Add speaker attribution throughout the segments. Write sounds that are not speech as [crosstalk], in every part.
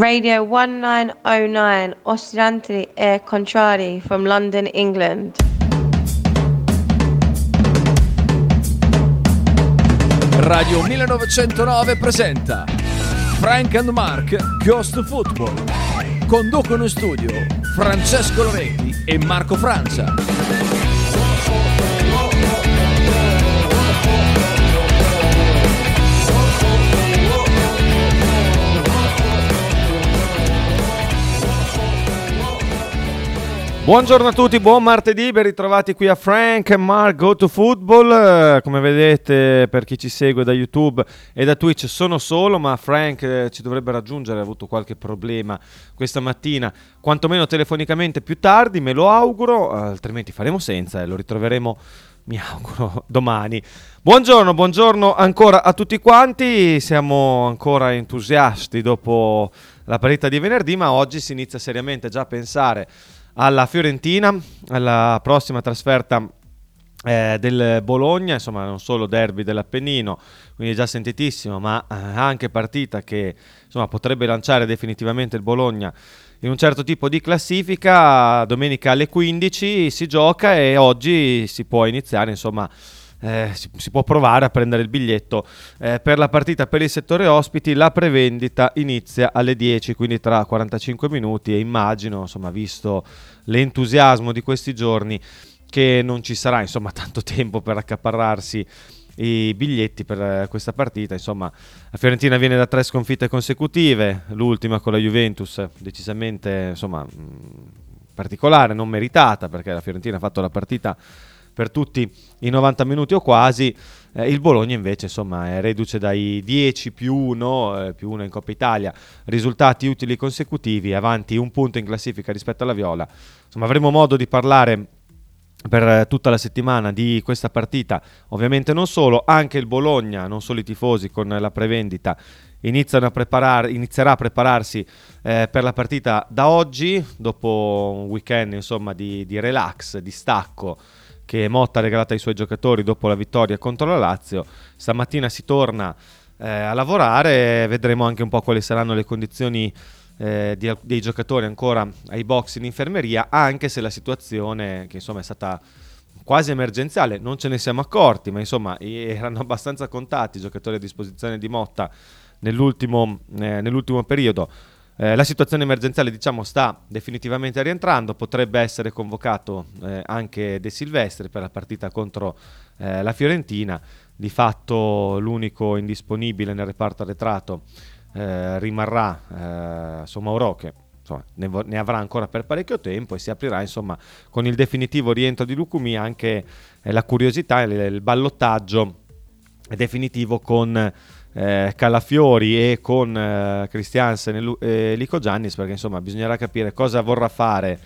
Speaker 1: Radio 1909, Oscilanti e Contrari from London, England.
Speaker 2: Radio 1909 presenta Frank and Mark Ghost Football. Conducono in studio Francesco Loretti e Marco Francia.
Speaker 3: Buongiorno a tutti, buon martedì, ben ritrovati qui a Frank e Mark Go to Football. Eh, Come vedete, per chi ci segue da YouTube e da Twitch sono solo, ma Frank eh, ci dovrebbe raggiungere, ha avuto qualche problema questa mattina, quantomeno telefonicamente più tardi, me lo auguro, eh, altrimenti faremo senza e lo ritroveremo, mi auguro, [laughs] domani. Buongiorno, buongiorno ancora a tutti quanti, siamo ancora entusiasti dopo la partita di venerdì, ma oggi si inizia seriamente già a pensare alla Fiorentina, alla prossima trasferta eh, del Bologna, insomma non solo derby dell'Appennino, quindi già sentitissimo, ma eh, anche partita che insomma, potrebbe lanciare definitivamente il Bologna in un certo tipo di classifica. Domenica alle 15 si gioca e oggi si può iniziare, insomma, eh, si, si può provare a prendere il biglietto eh, per la partita per il settore ospiti. La prevendita inizia alle 10, quindi tra 45 minuti e immagino, insomma, visto l'entusiasmo di questi giorni, che non ci sarà insomma [laughs] tanto tempo per accaparrarsi i biglietti per eh, questa partita. Insomma, la Fiorentina viene da tre sconfitte consecutive, l'ultima con la Juventus, decisamente insomma, particolare, non meritata, perché la Fiorentina ha fatto la partita per tutti i 90 minuti o quasi. Eh, il Bologna invece insomma è reduce dai 10 più 1, eh, più 1 in Coppa Italia, risultati utili consecutivi, avanti un punto in classifica rispetto alla Viola. Insomma avremo modo di parlare per eh, tutta la settimana di questa partita, ovviamente non solo, anche il Bologna, non solo i tifosi con la prevendita a preparar- inizierà a prepararsi eh, per la partita da oggi, dopo un weekend insomma di, di relax, di stacco che Motta ha regalato ai suoi giocatori dopo la vittoria contro la Lazio. Stamattina si torna eh, a lavorare, vedremo anche un po' quali saranno le condizioni eh, di- dei giocatori ancora ai box in infermeria, anche se la situazione che insomma è stata quasi emergenziale, non ce ne siamo accorti, ma insomma erano abbastanza contati i giocatori a disposizione di Motta nell'ultimo, eh, nell'ultimo periodo. Eh, la situazione emergenziale diciamo sta definitivamente rientrando, potrebbe essere convocato eh, anche De Silvestri per la partita contro eh, la Fiorentina, di fatto l'unico indisponibile nel reparto arretrato eh, rimarrà eh, Somauro che insomma, ne, vo- ne avrà ancora per parecchio tempo e si aprirà insomma con il definitivo rientro di Lucumi anche eh, la curiosità, il, il ballottaggio definitivo con eh, Calafiori e con eh, Christiansen e, Lu- e Lico Giannis perché insomma bisognerà capire cosa vorrà fare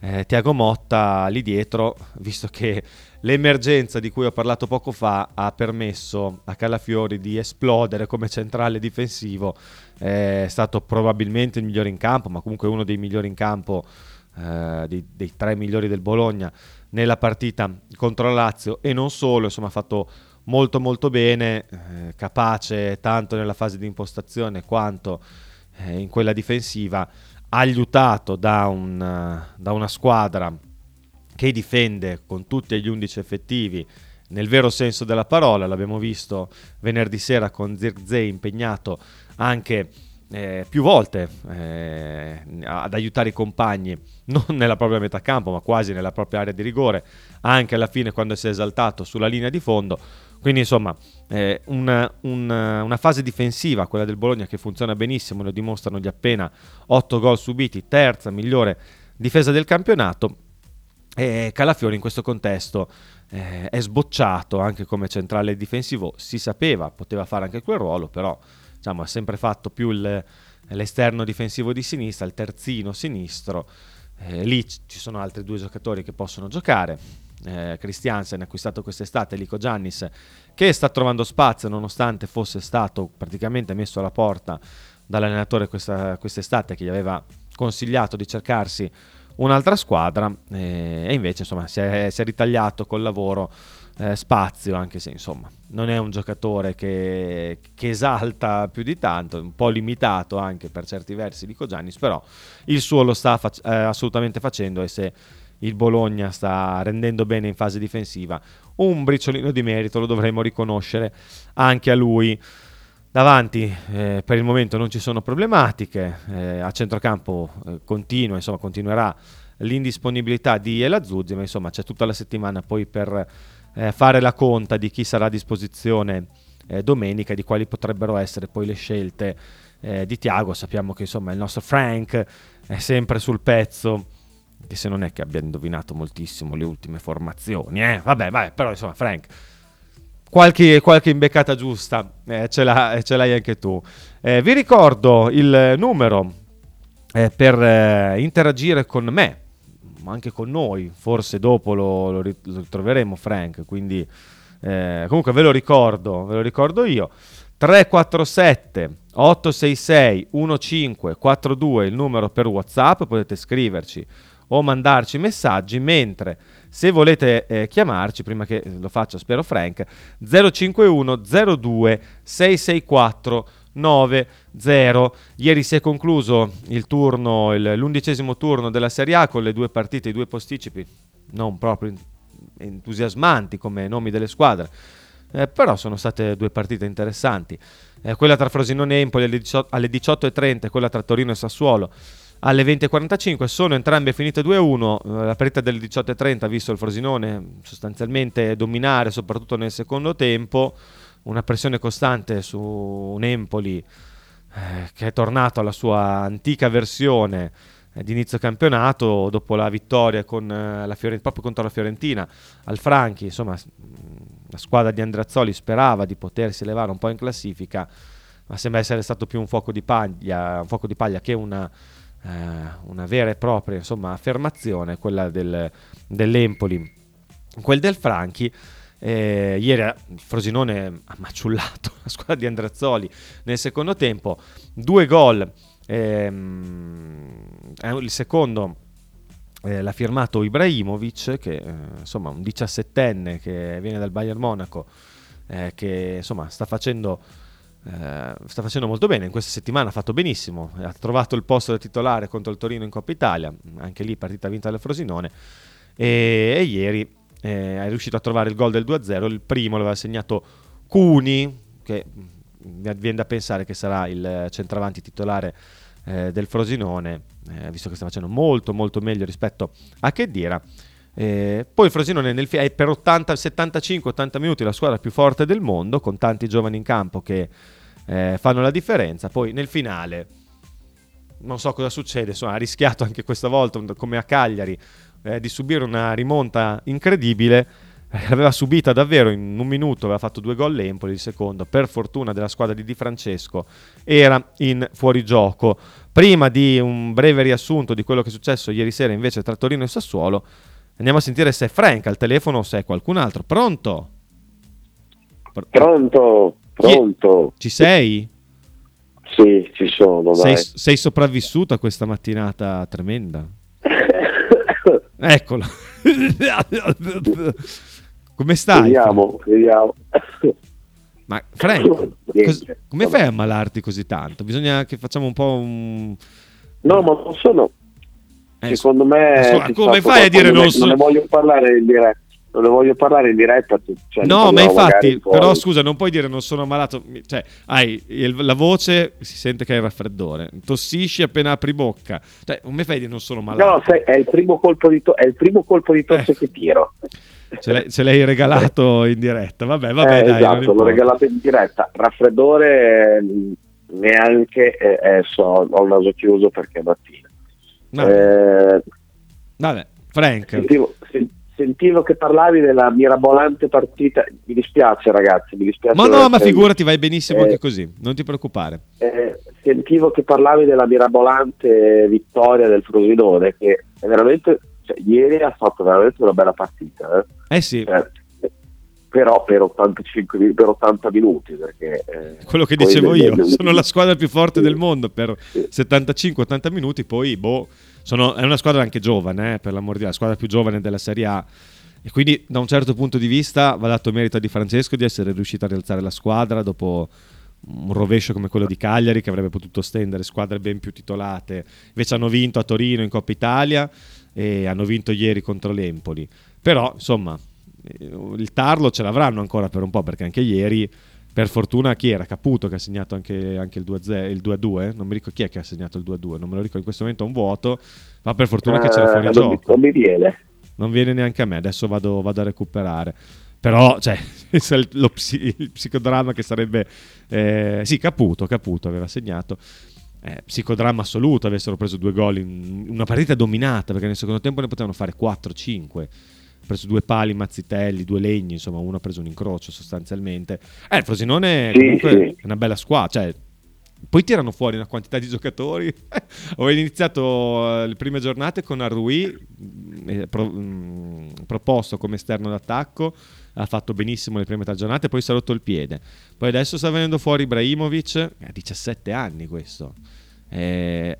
Speaker 3: eh, Tiago Motta lì dietro visto che l'emergenza di cui ho parlato poco fa ha permesso a Calafiori di esplodere come centrale difensivo. È stato probabilmente il migliore in campo ma comunque uno dei migliori in campo eh, dei, dei tre migliori del Bologna nella partita contro la Lazio. E non solo insomma ha fatto molto molto bene, eh, capace tanto nella fase di impostazione quanto eh, in quella difensiva, aiutato da, un, eh, da una squadra che difende con tutti gli 11 effettivi nel vero senso della parola, l'abbiamo visto venerdì sera con Zirkzee impegnato anche eh, più volte eh, ad aiutare i compagni, [laughs] non nella propria metà campo, ma quasi nella propria area di rigore, anche alla fine quando si è esaltato sulla linea di fondo. Quindi insomma eh, una, una- una fase difensiva, quella del Bologna, che funziona benissimo, lo dimostrano gli appena 8 gol subiti, terza migliore difesa del campionato. E Calafiori in questo contesto eh, è sbocciato anche come centrale difensivo, si sapeva, poteva fare anche quel ruolo, però diciamo, ha sempre fatto più il- l'esterno difensivo di sinistra, il terzino sinistro. Eh, lì ci sono altri due giocatori che possono giocare. Eh, Christiansen acquistato quest'estate, Lico Giannis, che sta trovando spazio nonostante fosse stato praticamente messo alla porta dall'allenatore questa, quest'estate che gli aveva consigliato di cercarsi un'altra squadra eh, e invece insomma si è, si è ritagliato col lavoro eh, spazio anche se insomma non è un giocatore che, che, esalta più di tanto un po' limitato anche per certi versi di Giannis però il suo lo sta fac- eh, assolutamente facendo e se il Bologna sta rendendo bene in fase difensiva. Un briciolino di merito lo dovremmo riconoscere anche a lui. Davanti eh, per il momento non ci sono problematiche, eh, a centrocampo eh, continua, insomma, continuerà l'indisponibilità di Elazuzzi, ma insomma c'è tutta la settimana poi per eh, fare la conta di chi sarà a disposizione eh, domenica e di quali potrebbero essere poi le scelte eh, di Tiago. Sappiamo che insomma il nostro Frank è sempre sul pezzo, che se non è che abbia indovinato moltissimo le ultime formazioni, vabbè, vabbè, però insomma Frank qualche, qualche imbeccata giusta eh, ce, l'ha, ce, l'hai anche tu. Eh, vi ricordo il numero eh, per eh, interagire con me, ma anche con noi, forse dopo lo, lo, lo troveremo Frank, quindi eh, comunque ve lo ricordo, ve lo ricordo io. 347 866 1542 il numero per WhatsApp, potete scriverci o mandarci messaggi, mentre se volete eh, chiamarci, prima che lo faccia spero Frank, 051 02 664 90. Ieri si è concluso il turno, il, l'undicesimo turno della Serie A con le due partite, i due posticipi, non proprio entusiasmanti come nomi delle squadre, eh, però sono state due partite interessanti. Eh, quella tra Frosinone e Empoli alle 18.30 e quella tra Torino e Sassuolo alle 20.45 sono entrambe finite 2-1 eh, la partita del 18.30 ha visto il Frosinone sostanzialmente dominare soprattutto nel secondo tempo una pressione costante su un Empoli eh, che è tornato alla sua antica versione eh, di inizio campionato dopo la vittoria con, eh, la Fiorent- proprio contro la Fiorentina al Franchi insomma la squadra di Andrazzoli sperava di potersi elevare un po' in classifica ma sembra essere stato più un fuoco di paglia, un fuoco di paglia che una una vera e propria insomma, affermazione, quella del, dell'Empoli, quel del Franchi. Eh, ieri il Frosinone ha maciullato [laughs] la squadra di Andrazzoli nel secondo tempo, due gol. Ehm, il secondo eh, l'ha firmato Ibrahimovic, che eh, insomma un diciassettenne che viene dal Bayern Monaco, eh, che insomma sta facendo eh, sta facendo molto bene, in questa settimana ha fatto benissimo, ha trovato il posto da titolare contro il Torino in Coppa Italia, anche lì partita vinta dal Frosinone e, e ieri eh, è riuscito a trovare il gol del 2-0, il primo l'aveva segnato Cuni, che mi viene da pensare che sarà il centravanti titolare eh, del Frosinone, eh, visto che sta facendo molto molto meglio rispetto a Chedira. Eh, poi il Frosinone nel, è per 75-80 minuti la squadra più forte del mondo, con tanti giovani in campo che eh, fanno la differenza. Poi nel finale, non so cosa succede, insomma, ha rischiato anche questa volta, come a Cagliari, eh, di subire una rimonta incredibile. Eh, l'aveva subita davvero in un minuto, aveva fatto due gol l'Empoli, il secondo, per fortuna della squadra di Di Francesco, era in fuorigioco. Prima di un breve riassunto di quello che è successo ieri sera invece tra Torino e Sassuolo, Andiamo a sentire se è Frank al telefono o se è qualcun altro. Pronto?
Speaker 4: Pronto, pronto.
Speaker 3: Ci sei?
Speaker 4: Sì, ci sono.
Speaker 3: Sei, sei sopravvissuta a questa mattinata tremenda? [laughs] Eccolo. [laughs] Come stai?
Speaker 4: Vediamo, vediamo.
Speaker 3: Ma Frank, cos- come fai a ammalarti così tanto? Bisogna che facciamo un po' un...
Speaker 4: No, ma non sono eh, secondo me
Speaker 3: scusa, come fai a dire non, so...
Speaker 4: non ne voglio parlare in diretta non ne voglio parlare in diretta cioè,
Speaker 3: no ma infatti però scusa non puoi dire non sono ammalato cioè hai il, la voce si sente che hai raffreddore tossisci appena apri bocca. Cioè come fai a dire non sono malato?
Speaker 4: no sai, è il primo colpo di, to- è il primo colpo di tosse eh. che tiro.
Speaker 3: Ce l'hai, ce l'hai, regalato in diretta vabbè vabbè eh, dai,
Speaker 4: esatto l'ho regalato in diretta. Raffreddore neanche eh, eh, so, ho il naso chiuso perché è mattina.
Speaker 3: Vabbè, eh, Vabbè. Frank.
Speaker 4: Sentivo, sentivo, che parlavi della mirabolante partita. Mi dispiace, ragazzi. Mi dispiace
Speaker 3: ma no, ma figurati, vai benissimo eh, anche così. Non ti preoccupare.
Speaker 4: Eh, sentivo che parlavi della mirabolante vittoria del Frosinone, che è veramente. Cioè, ieri ha fatto veramente una bella partita.
Speaker 3: Eh, eh sì.
Speaker 4: Cioè, però per, 85, mi- per 80 minuti. Perché, eh,
Speaker 3: Quello che dicevo io, sono la squadra più forte
Speaker 4: Sì.
Speaker 3: del mondo per
Speaker 4: Sì.
Speaker 3: 75-80 minuti, poi boh, sono- è una squadra anche giovane, eh, per l'amor di Dio, la squadra più giovane della Serie A. E quindi da un certo punto di vista va dato merito a Di Francesco di essere riuscito a rialzare la squadra dopo un rovescio come quello di Cagliari che avrebbe potuto stendere squadre ben più titolate. Invece hanno vinto a Torino in Coppa Italia e hanno vinto ieri contro l'Empoli. Però, insomma, eh, il tarlo ce l'avranno ancora per un po' perché anche ieri per fortuna chi era Caputo che ha segnato anche, anche il 2-0 il 2-2 non mi ricordo chi è che ha segnato il 2-2 non me lo ricordo in questo momento è un vuoto ma per fortuna che c'era fuori
Speaker 4: Eh, non, mi,
Speaker 3: gioco
Speaker 4: non mi viene.
Speaker 3: non viene neanche a me, adesso vado, vado a recuperare. Però, cioè, [laughs] lo il psicodramma che sarebbe... eh, sì, Caputo, Caputo aveva segnato. Eh, psicodramma assoluto, avessero preso due gol in una partita dominata, perché nel secondo tempo ne potevano fare 4-5. Ha preso due pali mazzitelli, due legni, insomma, uno ha preso un incrocio sostanzialmente. Eh, il Frosinone
Speaker 4: Sì,
Speaker 3: comunque
Speaker 4: sì.
Speaker 3: è una bella squadra, cioè poi tirano fuori una quantità di giocatori. [laughs] Ho iniziato eh, le prime giornate con Arrui, mh, eh, pro- mh, proposto come esterno d'attacco, ha fatto benissimo le prime tre giornate, poi si è rotto il piede. Poi adesso sta venendo fuori Ibrahimovic, ha 17 anni questo. Eh,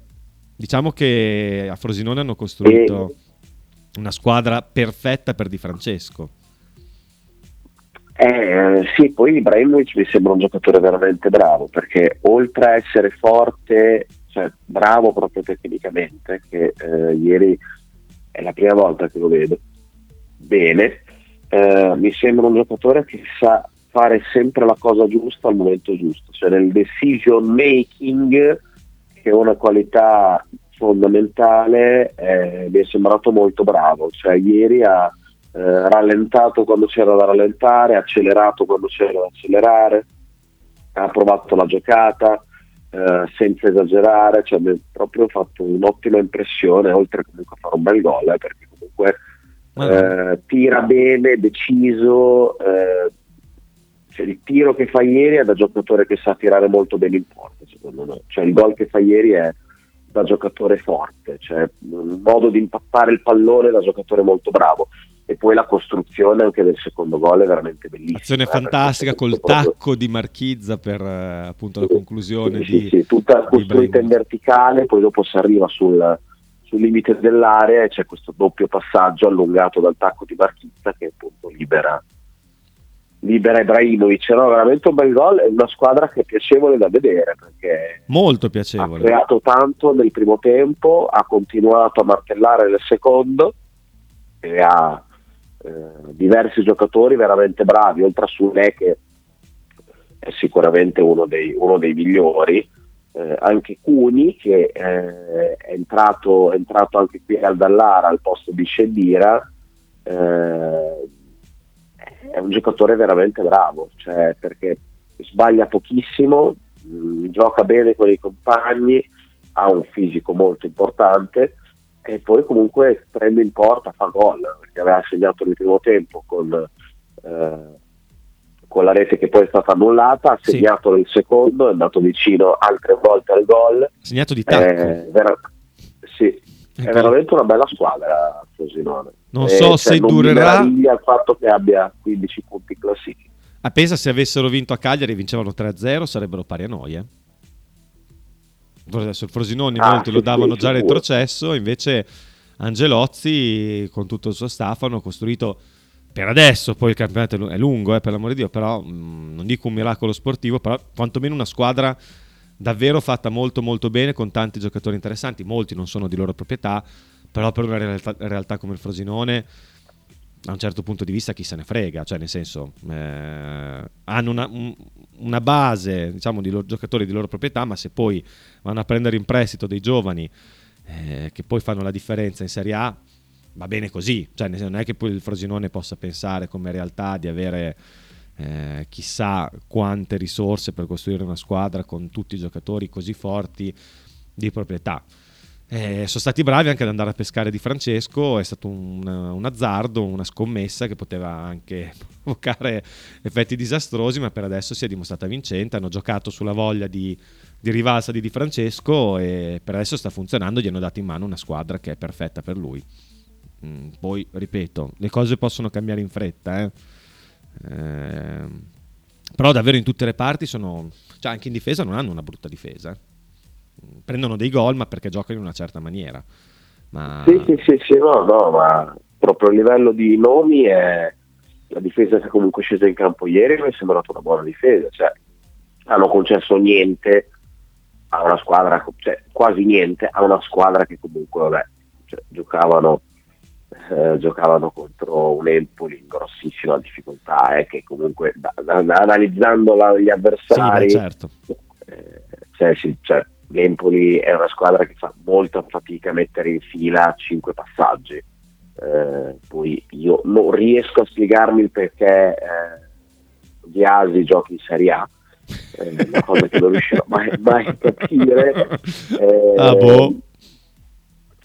Speaker 3: diciamo che a Frosinone hanno costruito una squadra perfetta per Di Francesco.
Speaker 4: Eh, sì, poi Ibrahimovic mi sembra un giocatore veramente bravo perché oltre a essere forte, cioè bravo proprio tecnicamente, che eh, ieri è la prima volta che lo vedo bene, eh, mi sembra un giocatore che sa fare sempre la cosa giusta al momento giusto, cioè nel decision making che è una qualità fondamentale, eh, mi è sembrato molto bravo, cioè ieri ha eh, rallentato quando c'era da rallentare, accelerato quando c'era da accelerare, ha provato la giocata eh, senza esagerare, cioè mi ha proprio fatto un'ottima impressione, oltre comunque a fare un bel gol, eh, perché comunque eh, tira bene, deciso, eh, cioè, il tiro che fa ieri è da giocatore che sa tirare molto bene in porta, secondo me, cioè il gol che fa ieri è da giocatore forte, cioè un modo di impattare il pallone da giocatore molto bravo e poi la costruzione anche del secondo gol è veramente bellissima.
Speaker 3: Azione
Speaker 4: eh,
Speaker 3: fantastica col
Speaker 4: proprio-
Speaker 3: tacco di Marchizza per eh, appunto la conclusione
Speaker 4: sì,
Speaker 3: di,
Speaker 4: sì, sì, tutta costruita in verticale, poi dopo si arriva sul, sul limite dell'area e c'è questo doppio passaggio allungato dal tacco di Marchizza che appunto libera, libera Ibrahimovic. No, veramente un bel gol, è una squadra che è piacevole da vedere perché
Speaker 3: Molto
Speaker 4: ha
Speaker 3: piacevole.
Speaker 4: creato tanto nel primo tempo, ha continuato a martellare nel secondo e ha eh, diversi giocatori veramente bravi, oltre a Sule che è sicuramente uno dei, uno dei migliori, eh, anche Cuni che eh, è, entrato, è entrato anche qui al Dallara al posto di Scendira, eh, è un giocatore veramente bravo, cioè perché sbaglia pochissimo, mh, gioca bene con i compagni, ha un fisico molto importante e poi comunque prende in porta, fa gol, perché aveva segnato nel primo tempo con, eh, con la rete che poi è stata annullata, ha
Speaker 3: Sì.
Speaker 4: segnato nel secondo, è andato vicino altre volte al gol.
Speaker 3: Segnato di tacco.
Speaker 4: Eh, vera- sì, è
Speaker 3: Ecco.
Speaker 4: veramente una bella squadra Frosinone.
Speaker 3: Non
Speaker 4: Eh,
Speaker 3: so
Speaker 4: cioè,
Speaker 3: se
Speaker 4: non
Speaker 3: durerà-
Speaker 4: il fatto che abbia 15 punti classifica.
Speaker 3: A Pesa se avessero vinto a Cagliari e vincevano 3-0 sarebbero pari a noi. Eh. Adesso il Frosinone
Speaker 4: Ah,
Speaker 3: molti lo davano già retrocesso, invece Angelozzi con tutto il suo staff hanno costruito per adesso, poi il campionato è lu- è lungo, eh, per l'amore di Dio, però mh, non dico un miracolo sportivo, però quantomeno una squadra davvero fatta molto molto bene con tanti giocatori interessanti, molti non sono di loro proprietà, però per una realtà, realtà come il Frosinone da un certo punto di vista chi se ne frega, cioè nel senso eh, hanno una, un- una base diciamo di loro- giocatori di loro proprietà, ma se poi vanno a prendere in prestito dei giovani eh, che poi fanno la differenza in Serie A, va bene così, cioè non è che poi il Frosinone possa pensare come realtà di avere eh, chissà quante risorse per costruire una squadra con tutti i giocatori così forti di proprietà. Eh, sono stati bravi anche ad andare a pescare di Francesco, è stato un, un azzardo, una scommessa che poteva anche [laughs] provocare effetti disastrosi, ma per adesso si è dimostrata vincente. Hanno giocato sulla voglia di, di rivalsa di Di Francesco e per adesso sta funzionando. Gli hanno dato in mano una squadra che è perfetta per lui. Mm, poi, ripeto, le cose possono cambiare in fretta. eh. Eh, però davvero in tutte le parti sono... Cioè anche in difesa non hanno una brutta difesa. Prendono dei gol ma perché giocano in una certa maniera. Ma...
Speaker 4: Sì, sì, sì, sì, no, no, ma proprio a livello di nomi è la difesa che comunque è scesa in campo ieri mi è sembrata una buona difesa, cioè hanno concesso niente a una squadra, cioè quasi niente a una squadra che comunque vabbè, cioè, giocavano, eh, giocavano contro un Empoli in grossissima difficoltà, eh, che comunque da- da- analizzando la- gli
Speaker 3: Sì,
Speaker 4: avversari
Speaker 3: beh, certo.
Speaker 4: eh, cioè, sì, cioè, l'Empoli è una squadra che fa molta fatica a mettere in fila cinque passaggi. Eh, poi io non riesco a spiegarmi il perché eh, Diasi giochi in Serie A, una cosa che non riuscirò mai, mai a capire. Eh, [laughs]
Speaker 3: Ah, boh.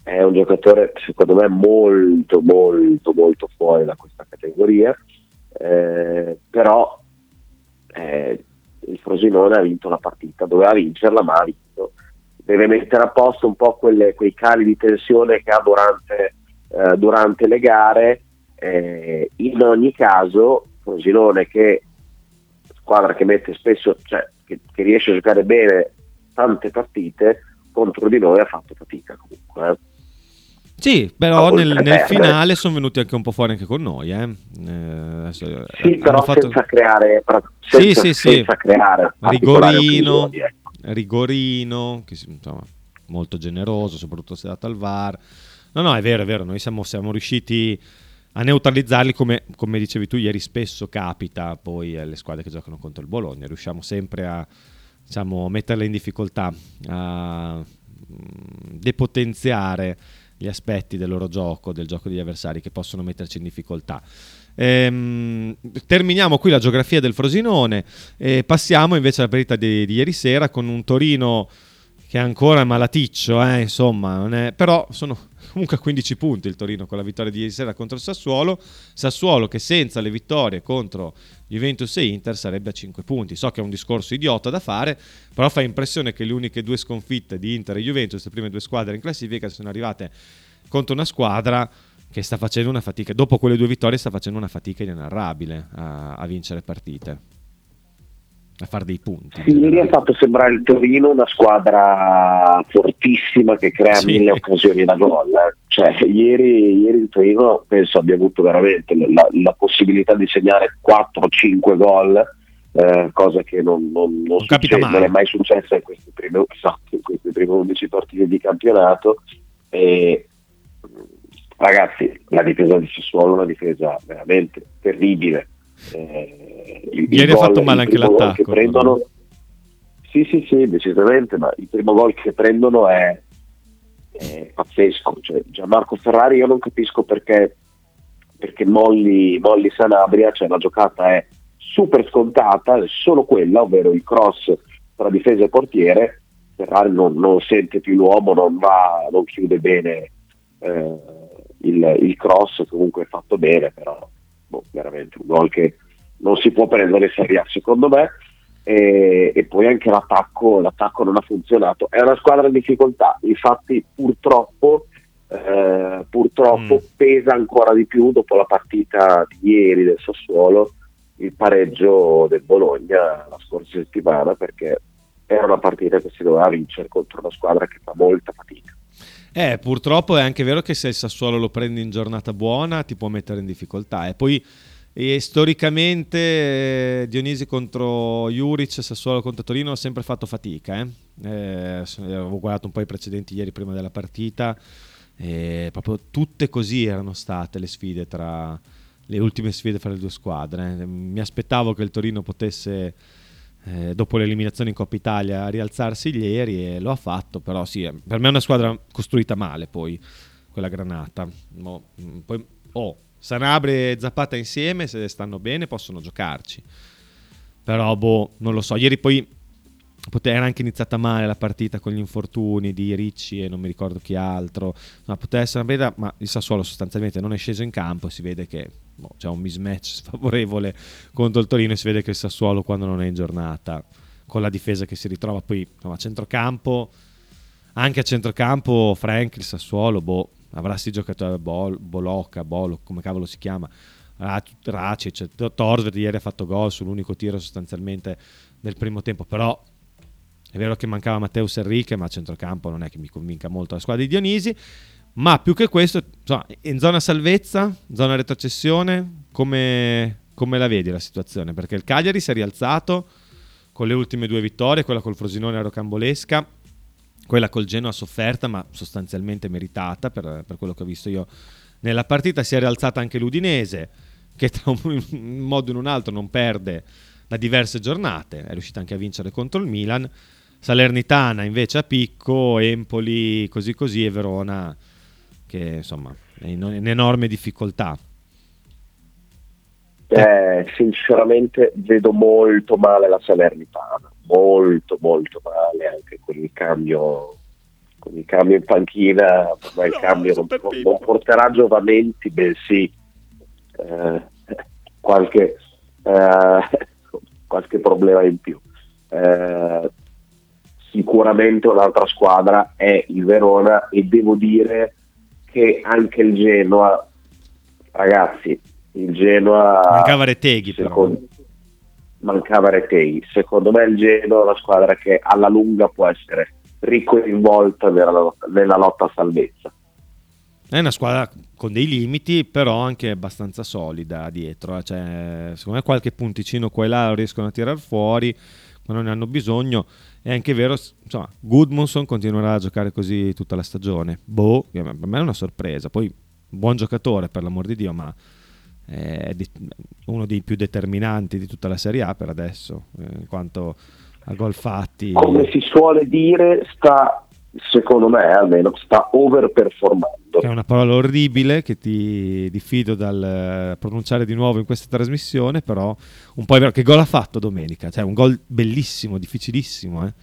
Speaker 4: È un giocatore secondo me molto molto molto fuori da questa categoria, eh, però eh, il Frosinone ha vinto la partita, doveva vincerla ma ha vinto. Deve mettere a posto un po' quelle- quei cali di tensione che ha durante, eh, durante le gare. eh, in ogni caso, Frosinone che squadra che mette spesso, cioè che, che riesce a giocare bene tante partite, contro di noi ha fatto fatica comunque. Eh.
Speaker 3: Sì, però nel, nel finale sono venuti anche un po' fuori anche con noi. Eh. Eh, eh,
Speaker 4: Sì,
Speaker 3: hanno
Speaker 4: però
Speaker 3: fatto-
Speaker 4: senza creare, senza,
Speaker 3: sì, sì.
Speaker 4: senza creare
Speaker 3: Rigorino,
Speaker 4: occasioni, ecco.
Speaker 3: Rigorino, che insomma, molto generoso, soprattutto se dato al VAR. No, no, è vero, è vero, noi siamo, siamo riusciti a neutralizzarli come, come dicevi tu ieri spesso capita poi alle squadre che giocano contro il Bologna, riusciamo sempre a diciamo, metterle in difficoltà, a mm, depotenziare gli aspetti del loro gioco, del gioco degli avversari che possono metterci in difficoltà. Ehm, terminiamo qui la geografia del Frosinone e passiamo invece alla partita di, di ieri sera con un Torino che è ancora malaticcio, eh, insomma, è- però sono [laughs] comunque a 15 punti il Torino con la vittoria di ieri sera contro il Sassuolo. Sassuolo che senza le vittorie contro Juventus e Inter sarebbe a 5 punti. So che è un discorso idiota da fare, però fa impressione che le uniche due sconfitte di Inter e Juventus, le prime due squadre in classifica, sono arrivate contro una squadra che sta facendo una fatica, dopo quelle due vittorie sta facendo una fatica inenarrabile a, a vincere partite, a fare dei punti.
Speaker 4: Sì, ieri ha fatto sembrare il Torino una squadra fortissima che crea
Speaker 3: Sì.
Speaker 4: mille occasioni da gol. eh. Cioè, ieri, ieri il Torino penso abbia avuto veramente la, la possibilità di segnare 4-5 gol, eh, cosa che non, non, non succede- non è mai successa in queste prime, esatto, in queste prime 11 partite di campionato. E, ragazzi, la difesa di Sassuolo è una difesa veramente terribile. Eh,
Speaker 3: Ieri ha fatto male anche l'attacco,
Speaker 4: prendono, sì, sì, sì, decisamente, ma il primo gol che prendono è, è pazzesco. Cioè, Gianmarco Ferrari io non capisco perché, perché molli, molli Sanabria, cioè la giocata è super scontata, è solo quella, ovvero il cross tra difesa e portiere. Ferrari non, non sente più l'uomo, non, va, non chiude bene eh, il, il cross, comunque è fatto bene, però boh, veramente un gol che non si può prendere in Serie A secondo me e, e poi anche l'attacco, l'attacco non ha funzionato. È una squadra in difficoltà, infatti purtroppo, eh, purtroppo
Speaker 3: Mm.
Speaker 4: pesa ancora di più dopo la partita di ieri del Sassuolo il pareggio del Bologna la scorsa settimana perché era una partita che si doveva vincere contro una squadra che fa molta fatica.
Speaker 3: Eh, purtroppo è anche vero che se il Sassuolo lo prendi in giornata buona ti può mettere in difficoltà. E poi eh, storicamente eh, Dionisi contro Juric, Sassuolo contro Torino ha sempre fatto fatica. Eh? Eh, so- avevo guardato un po' i precedenti ieri prima della partita. E proprio tutte così erano state le sfide tra le ultime sfide fra le due squadre. eh. Mi aspettavo che il Torino potesse eh, dopo l'eliminazione in Coppa Italia a rialzarsi ieri e lo ha fatto, però sì, eh, per me è una squadra costruita male poi quella Granata. Mo- mm, poi, oh, Sanabria e Zapata insieme, se stanno bene, possono giocarci. Però, boh, non lo so. Ieri poi era anche iniziata male la partita con gli infortuni di Ricci e non mi ricordo chi altro. No, poteva essere una bella, ma il Sassuolo sostanzialmente non è sceso in campo si vede che boh, c'è un mismatch [laughs] sfavorevole contro il Torino e si vede che il Sassuolo quando non è in giornata con la difesa che si ritrova poi insomma, a centrocampo anche a centrocampo Frank il Sassuolo boh, avrà sti giocatori Bol, Bolocca Bolo come cavolo si chiama Racic, cioè, Torsved ieri ha fatto gol sull'unico tiro sostanzialmente del primo tempo, però è vero che mancava Matteo Serriche, ma a centrocampo non è che mi convinca molto la squadra di Dionisi. Ma più che questo, insomma, in zona salvezza, zona retrocessione, come, come la vedi la situazione? Perché il Cagliari si è rialzato con le ultime due vittorie, quella col Frosinone era rocambolesca, quella col Genoa sofferta, ma sostanzialmente meritata per, per quello che ho visto io nella partita. Si è rialzata anche l'Udinese, che tra un modo o in un altro non perde da diverse giornate, è riuscita anche a vincere contro il Milan. Salernitana invece a picco, Empoli così così e Verona che insomma è in, in enorme difficoltà.
Speaker 4: Eh, sinceramente vedo molto male la Salernitana, molto molto male anche con il cambio, con il cambio in panchina, ma il no, cambio non, non, porterà giovamenti, bensì eh, qualche, eh, qualche problema in più. Eh, sicuramente un'altra squadra è il Verona e devo dire che anche il Genoa, ragazzi, il Genoa...
Speaker 3: Mancava Reteghi secondo, però.
Speaker 4: Mancava Reteghi. Secondo me il Genoa è una squadra che alla lunga può essere ricoinvolta nella, nella lotta a salvezza.
Speaker 3: È una squadra con dei limiti, però anche abbastanza solida dietro. Eh. Cioè, secondo me qualche punticino qua e là riescono a tirare fuori quando ne hanno bisogno. È anche vero, insomma, Goodmanson continuerà a giocare così tutta la stagione. Boh, per me è una sorpresa. Poi, buon giocatore, per l'amor di Dio, ma è uno dei più determinanti di tutta la Serie A per adesso, eh, in quanto a gol fatti.
Speaker 4: Come si suole dire, sta secondo me almeno sta overperformando.
Speaker 3: È una parola orribile che ti diffido dal eh, pronunciare di nuovo in questa trasmissione, però un po' è vero che gol ha fatto domenica, cioè un gol bellissimo, difficilissimo. Eh.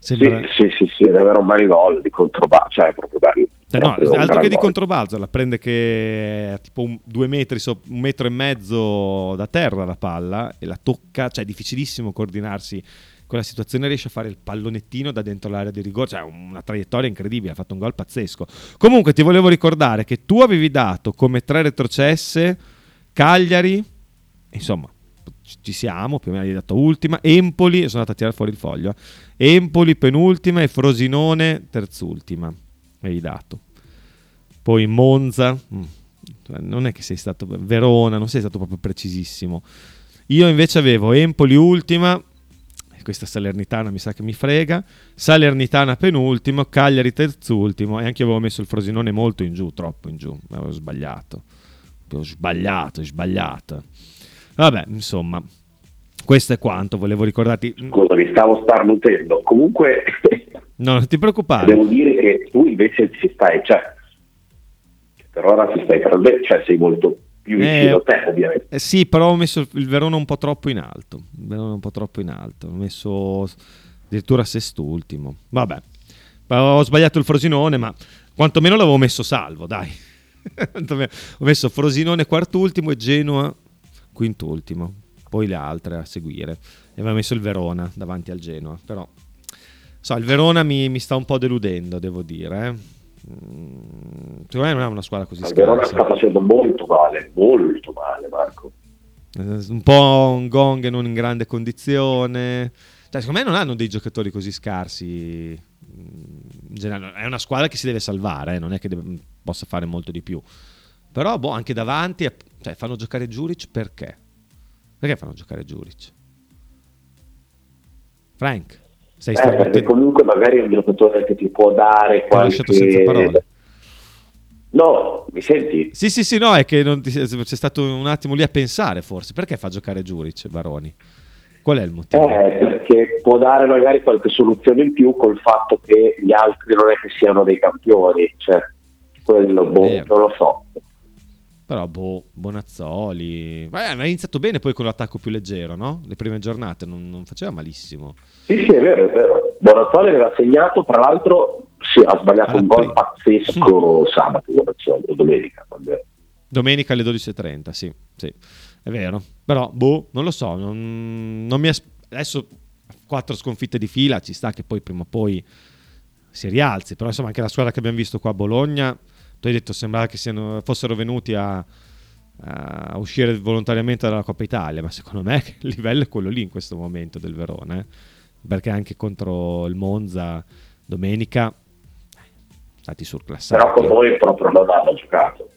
Speaker 4: Sembra... Sì, sì, sì, sì, è davvero un bel gol di controbalzo, cioè proprio bello.
Speaker 3: Cioè, no, altro che di controbalzo, la prende che è tipo un, due metri, so, un metro e mezzo da terra la palla e la tocca, cioè è difficilissimo coordinarsi quella situazione riesce a fare il pallonettino da dentro l'area di rigore, cioè una traiettoria incredibile, ha fatto un gol pazzesco. Comunque ti volevo ricordare che tu avevi dato come tre retrocesse Cagliari, insomma, ci siamo, più o meno hai dato ultima, Empoli, sono andato a tirare fuori il foglio, eh. Empoli penultima e Frosinone terzultima, hai dato. Poi Monza, mm, non è che sei stato, Verona, non sei stato proprio precisissimo. Io invece avevo Empoli ultima, questa Salernitana mi sa che mi frega, Salernitana penultimo, Cagliari terzultimo e anche io avevo messo il Frosinone molto in giù, troppo in giù, avevo sbagliato, ho sbagliato, ho sbagliato. Vabbè, insomma, questo è quanto, volevo ricordarti...
Speaker 4: Scusa, mi stavo starnutendo, comunque... [laughs]
Speaker 3: no, non ti preoccupare.
Speaker 4: Devo dire che tu invece ci stai, cioè, per ora ti stai prendendo, cioè sei molto più vicino a te ovviamente.
Speaker 3: Eh, sì, però ho messo il Verona un po' troppo in alto, il Verona un po' troppo in alto, ho messo addirittura sest'ultimo, vabbè, ho sbagliato il Frosinone, ma quantomeno l'avevo messo salvo, dai. [laughs] ho messo Frosinone quart'ultimo e Genoa quint'ultimo, poi le altre a seguire. E aveva messo il Verona davanti al Genoa, però so, il Verona mi, mi sta un po' deludendo, devo dire, eh secondo me non è una squadra così
Speaker 4: scarsa. Verona sta facendo molto male, molto male Marco.
Speaker 3: Eh, un po' un gong non in grande condizione. Cioè, secondo me non hanno dei giocatori così scarsi. Mm, è una squadra che si deve salvare, eh? non è che deve, possa fare molto di più. Però boh, anche davanti cioè, fanno giocare Juric perché? Perché fanno giocare Juric? Frank?
Speaker 4: Sei eh, perché comunque magari è un giocatore che ti può dare qualche... Ho lasciato
Speaker 3: senza parole.
Speaker 4: No, mi senti?
Speaker 3: Sì, sì, sì, no, è che ti... c'è stato un attimo lì a pensare forse. Perché fa giocare Giuric, Baroni? Qual è il motivo?
Speaker 4: Eh, perché può dare magari qualche soluzione in più col fatto che gli altri non è che siano dei campioni, cioè quello, boh, non lo so.
Speaker 3: Però boh, Bonazzoli. Beh, ha iniziato bene poi con l'attacco più leggero, no? Le prime giornate non, non faceva malissimo.
Speaker 4: Sì, sì, è vero, è vero. Bonazzoli aveva segnato, tra l'altro sì, ha sbagliato allora, un gol pazzesco sabato, Bonazzoli, domenica. Vabbè.
Speaker 3: Domenica alle 12.30, sì, sì, è vero. Però, boh, non lo so, non, non mi as- adesso quattro sconfitte di fila, ci sta che poi prima o poi si rialzi, però insomma anche la squadra che abbiamo visto qua a Bologna tu hai detto sembrava che siano, fossero venuti a, a uscire volontariamente dalla Coppa Italia, ma secondo me [laughs] il livello è quello lì in questo momento del Verona, eh. Perché anche contro il Monza domenica stati surclassati.
Speaker 4: Però con noi proprio non hanno giocato.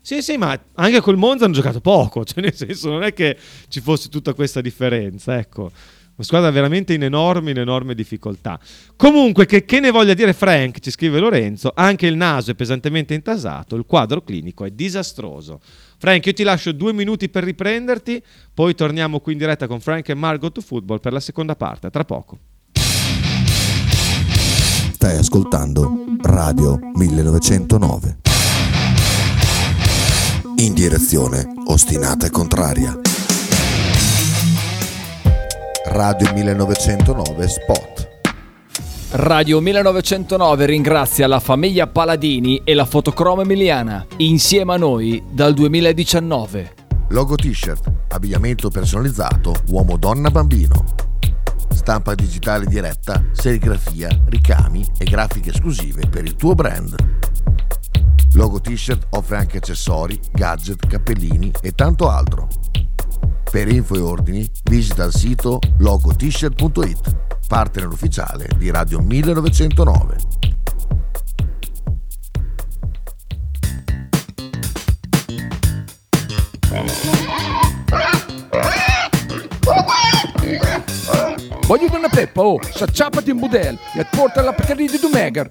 Speaker 3: Sì, sì, ma anche col Monza hanno giocato poco, cioè nel senso non è che ci fosse tutta questa differenza, ecco. Una squadra veramente in enorme, in enorme difficoltà. Comunque, che, che, ne voglia dire Frank, ci scrive Lorenzo, anche il naso è pesantemente intasato, il quadro clinico è disastroso. Frank, io ti lascio due minuti per riprenderti, poi torniamo qui in diretta con Frank e Margot to Football per la seconda parte, tra poco.
Speaker 5: Stai ascoltando Radio 1909. In direzione ostinata e contraria. Radio 1909 Spot.
Speaker 2: Radio 1909 ringrazia la famiglia Paladini e la fotocromo emiliana, insieme a noi dal 2019.
Speaker 5: Logo t-shirt, abbigliamento personalizzato, uomo, donna, bambino. Stampa digitale diretta, serigrafia, ricami e grafiche esclusive per il tuo brand. Logo t-shirt offre anche accessori, gadget, cappellini e tanto altro. Per info e ordini visita il sito logotshirt.it, partner ufficiale di Radio 1909.
Speaker 6: Voglio una peppa, oh, s'acciappati in budel e porta la Pcaridi di Dumegar.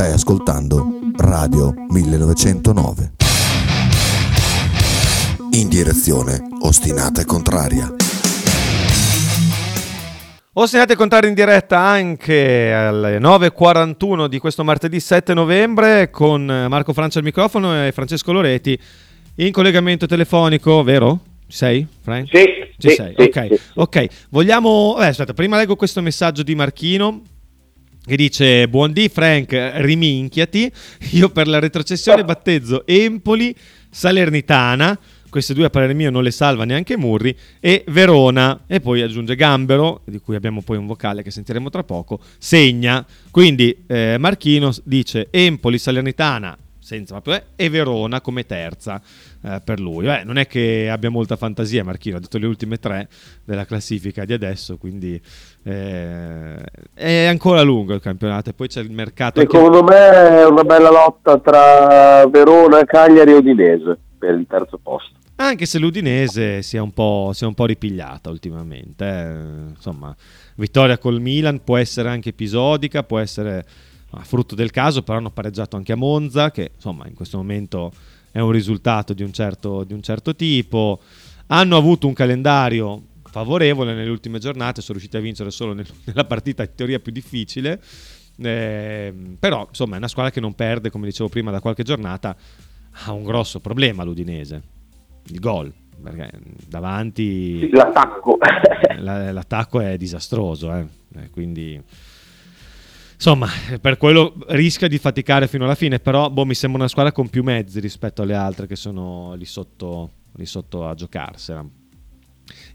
Speaker 5: Stai ascoltando Radio 1909. In direzione ostinata e contraria.
Speaker 3: Ostinate contare in diretta anche alle 9.41 di questo martedì 7 novembre con Marco Francia al microfono e Francesco Loreti in collegamento telefonico, vero? Ci sei, Frank?
Speaker 4: Sì,
Speaker 3: Ci
Speaker 4: sì,
Speaker 3: sei,
Speaker 4: sì,
Speaker 3: ok.
Speaker 4: sì.
Speaker 3: Ok, vogliamo... Eh, aspetta, prima leggo questo messaggio di Marchino che dice buondì Frank riminchiati. Io per la retrocessione battezzo Empoli Salernitana. Queste due a parere mio non le salva neanche Murri. E Verona. E poi aggiunge Gambero di cui abbiamo poi un vocale che sentiremo tra poco segna. Quindi eh, Marchino dice Empoli Salernitana senza proprio eh, e Verona come terza eh, per lui. Beh, non è che abbia molta fantasia Marchino, ha detto le ultime tre della classifica di adesso, quindi eh, è ancora lungo il campionato e poi c'è il mercato. anche-
Speaker 4: Secondo me è una bella lotta tra Verona, Cagliari e Udinese per il terzo posto.
Speaker 3: Anche se l'Udinese si è un po', è un po' ripigliata ultimamente. eh. Insomma, vittoria col Milan può essere anche episodica, può essere ah, frutto del caso, però hanno pareggiato anche a Monza, che insomma in questo momento è un risultato di un certo, di un certo tipo. Hanno avuto un calendario favorevole nelle ultime giornate, sono riusciti a vincere solo nel- [laughs] nella partita in teoria più difficile. Ehm, però insomma è una squadra che non perde, come dicevo prima, da qualche giornata. Ha un grosso problema l'Udinese, il gol, perché davanti
Speaker 4: L'attacco. [laughs]
Speaker 3: la- l'attacco è disastroso, eh. Eh, quindi insomma, per quello rischia di faticare fino alla fine, però boh, mi sembra una squadra con più mezzi rispetto alle altre che sono lì sotto, lì sotto a giocarsela.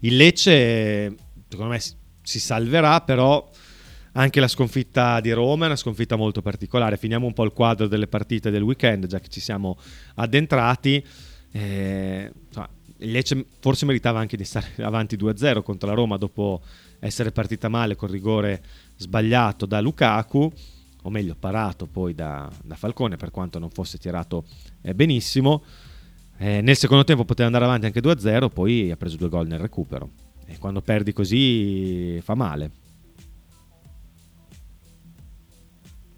Speaker 3: Il Lecce, secondo me, si- salverà, però anche la sconfitta di Roma è una sconfitta molto particolare. Finiamo un po' il quadro delle partite del weekend, già che ci siamo addentrati. Eh, insomma, il Lecce forse meritava anche di stare [laughs] avanti 2-0 contro la Roma dopo essere partita male col rigore sbagliato da Lukaku, o meglio parato poi da, da Falcone per quanto non fosse tirato eh, benissimo. Eh, nel secondo tempo poteva andare avanti anche 2-0, poi ha preso due gol nel recupero. E quando perdi così fa male.